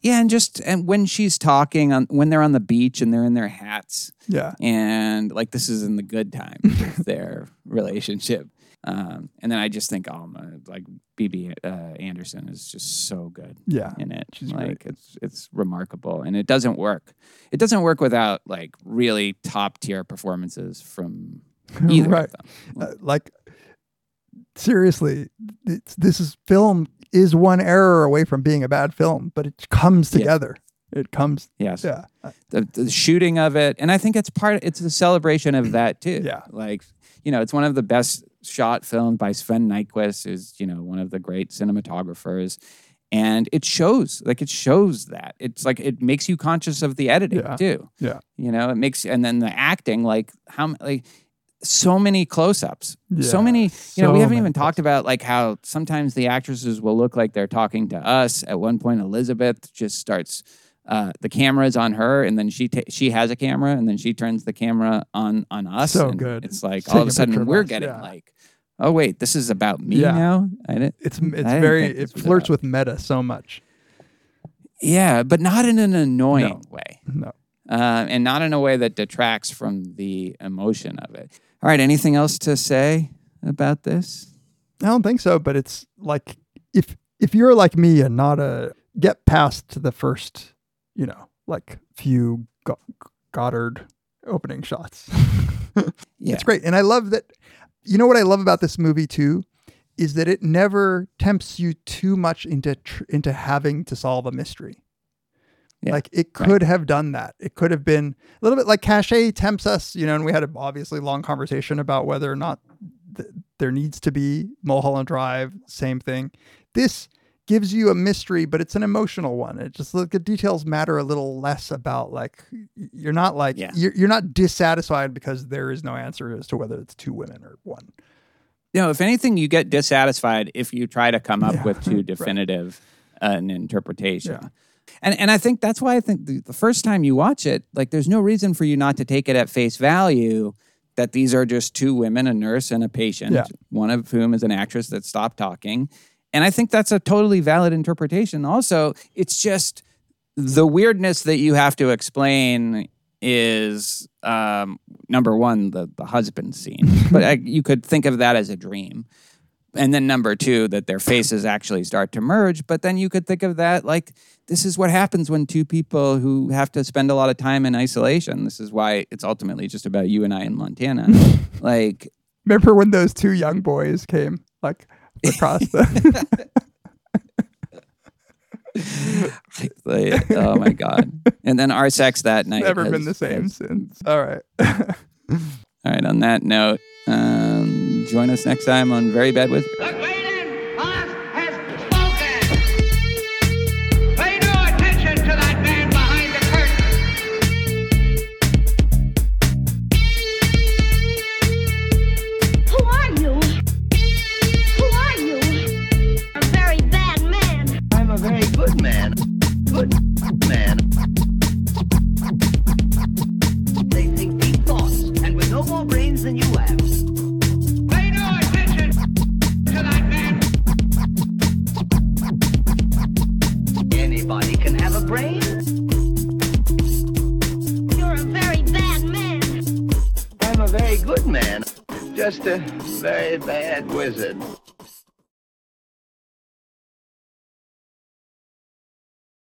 Yeah, and just and when she's talking on when they're on the beach and they're in their hats Yeah. and like this is in the good time of their relationship. Um, and then I just think Alma, like Bibi uh, Andersson, is just so good. Yeah. in it. She's like great. it's it's remarkable, and it doesn't work. It doesn't work without like really top tier performances from either Right. of them. Uh, like, seriously, it's, this is film is one error away from being a bad film, but it comes Yeah. together. It comes. Yes, Yeah. Uh, the, the shooting of it, and I think it's part. It's a celebration of that too. Yeah. like you know, it's one of the best shot films by Sven Nykvist, who's you know one of the great cinematographers. And it shows, like it shows that it's like it makes you conscious of the editing Yeah. too. Yeah. You know, it makes, and then the acting, like how, like so many close-ups, so many. You know, we haven't even talked about like how sometimes the actresses will look like they're talking to us. At one point, Elizabeth just starts. Uh, the camera is on her, and then she ta- she has a camera, and then she turns the camera on on us. So and good. It's like all of a sudden we're us, getting yeah. like, oh wait, this is about me Yeah. now. It's it's very it flirts with meta so much. yeah, but not in an annoying way. No. uh, and not in a way that detracts from the emotion of it. All right, anything else to say about this? I don't think so, but it's like if if you're like me and not a get past the first, you know, like few Go- Godard opening shots. Yeah, It's great. And I love that you know what I love about this movie too is that it never tempts you too much into tr- into having to solve a mystery. Yeah, Like it right. could have done that. It could have been a little bit like Caché tempts us, you know, and we had a obviously long conversation about whether or not th- there needs to be Mulholland Drive, same thing. This gives you a mystery, but it's an emotional one. It just like the details matter a little less about like you're not like Yeah. you're, you're not dissatisfied because there is no answer as to whether it's two women or one. you know, if anything, you get dissatisfied if you try to come up Yeah, with too right. definitive uh, an interpretation. Yeah. And and I think that's why I think the, the first time you watch it, like, there's no reason for you not to take it at face value that these are just two women, a nurse and a patient, Yeah. one of whom is an actress that stopped talking. And I think that's a totally valid interpretation. Also, it's just the weirdness that you have to explain is um, number one, the, the husband scene. but I, you could think of that as a dream. And then number two, that their faces actually start to merge. But then you could think of that like this is what happens when two people who have to spend a lot of time in isolation. This is why it's ultimately just about you and I in Montana. like, Remember when those two young boys came like the like, oh my god! And then our sex that night never has- been the same has- since. All right. All right. On that note, um, join us next time on Very Bad Wizard. More brains than you have. Pay no attention to that man. Anybody can have a brain. You're a very bad man. I'm a very good man. Just a very bad wizard.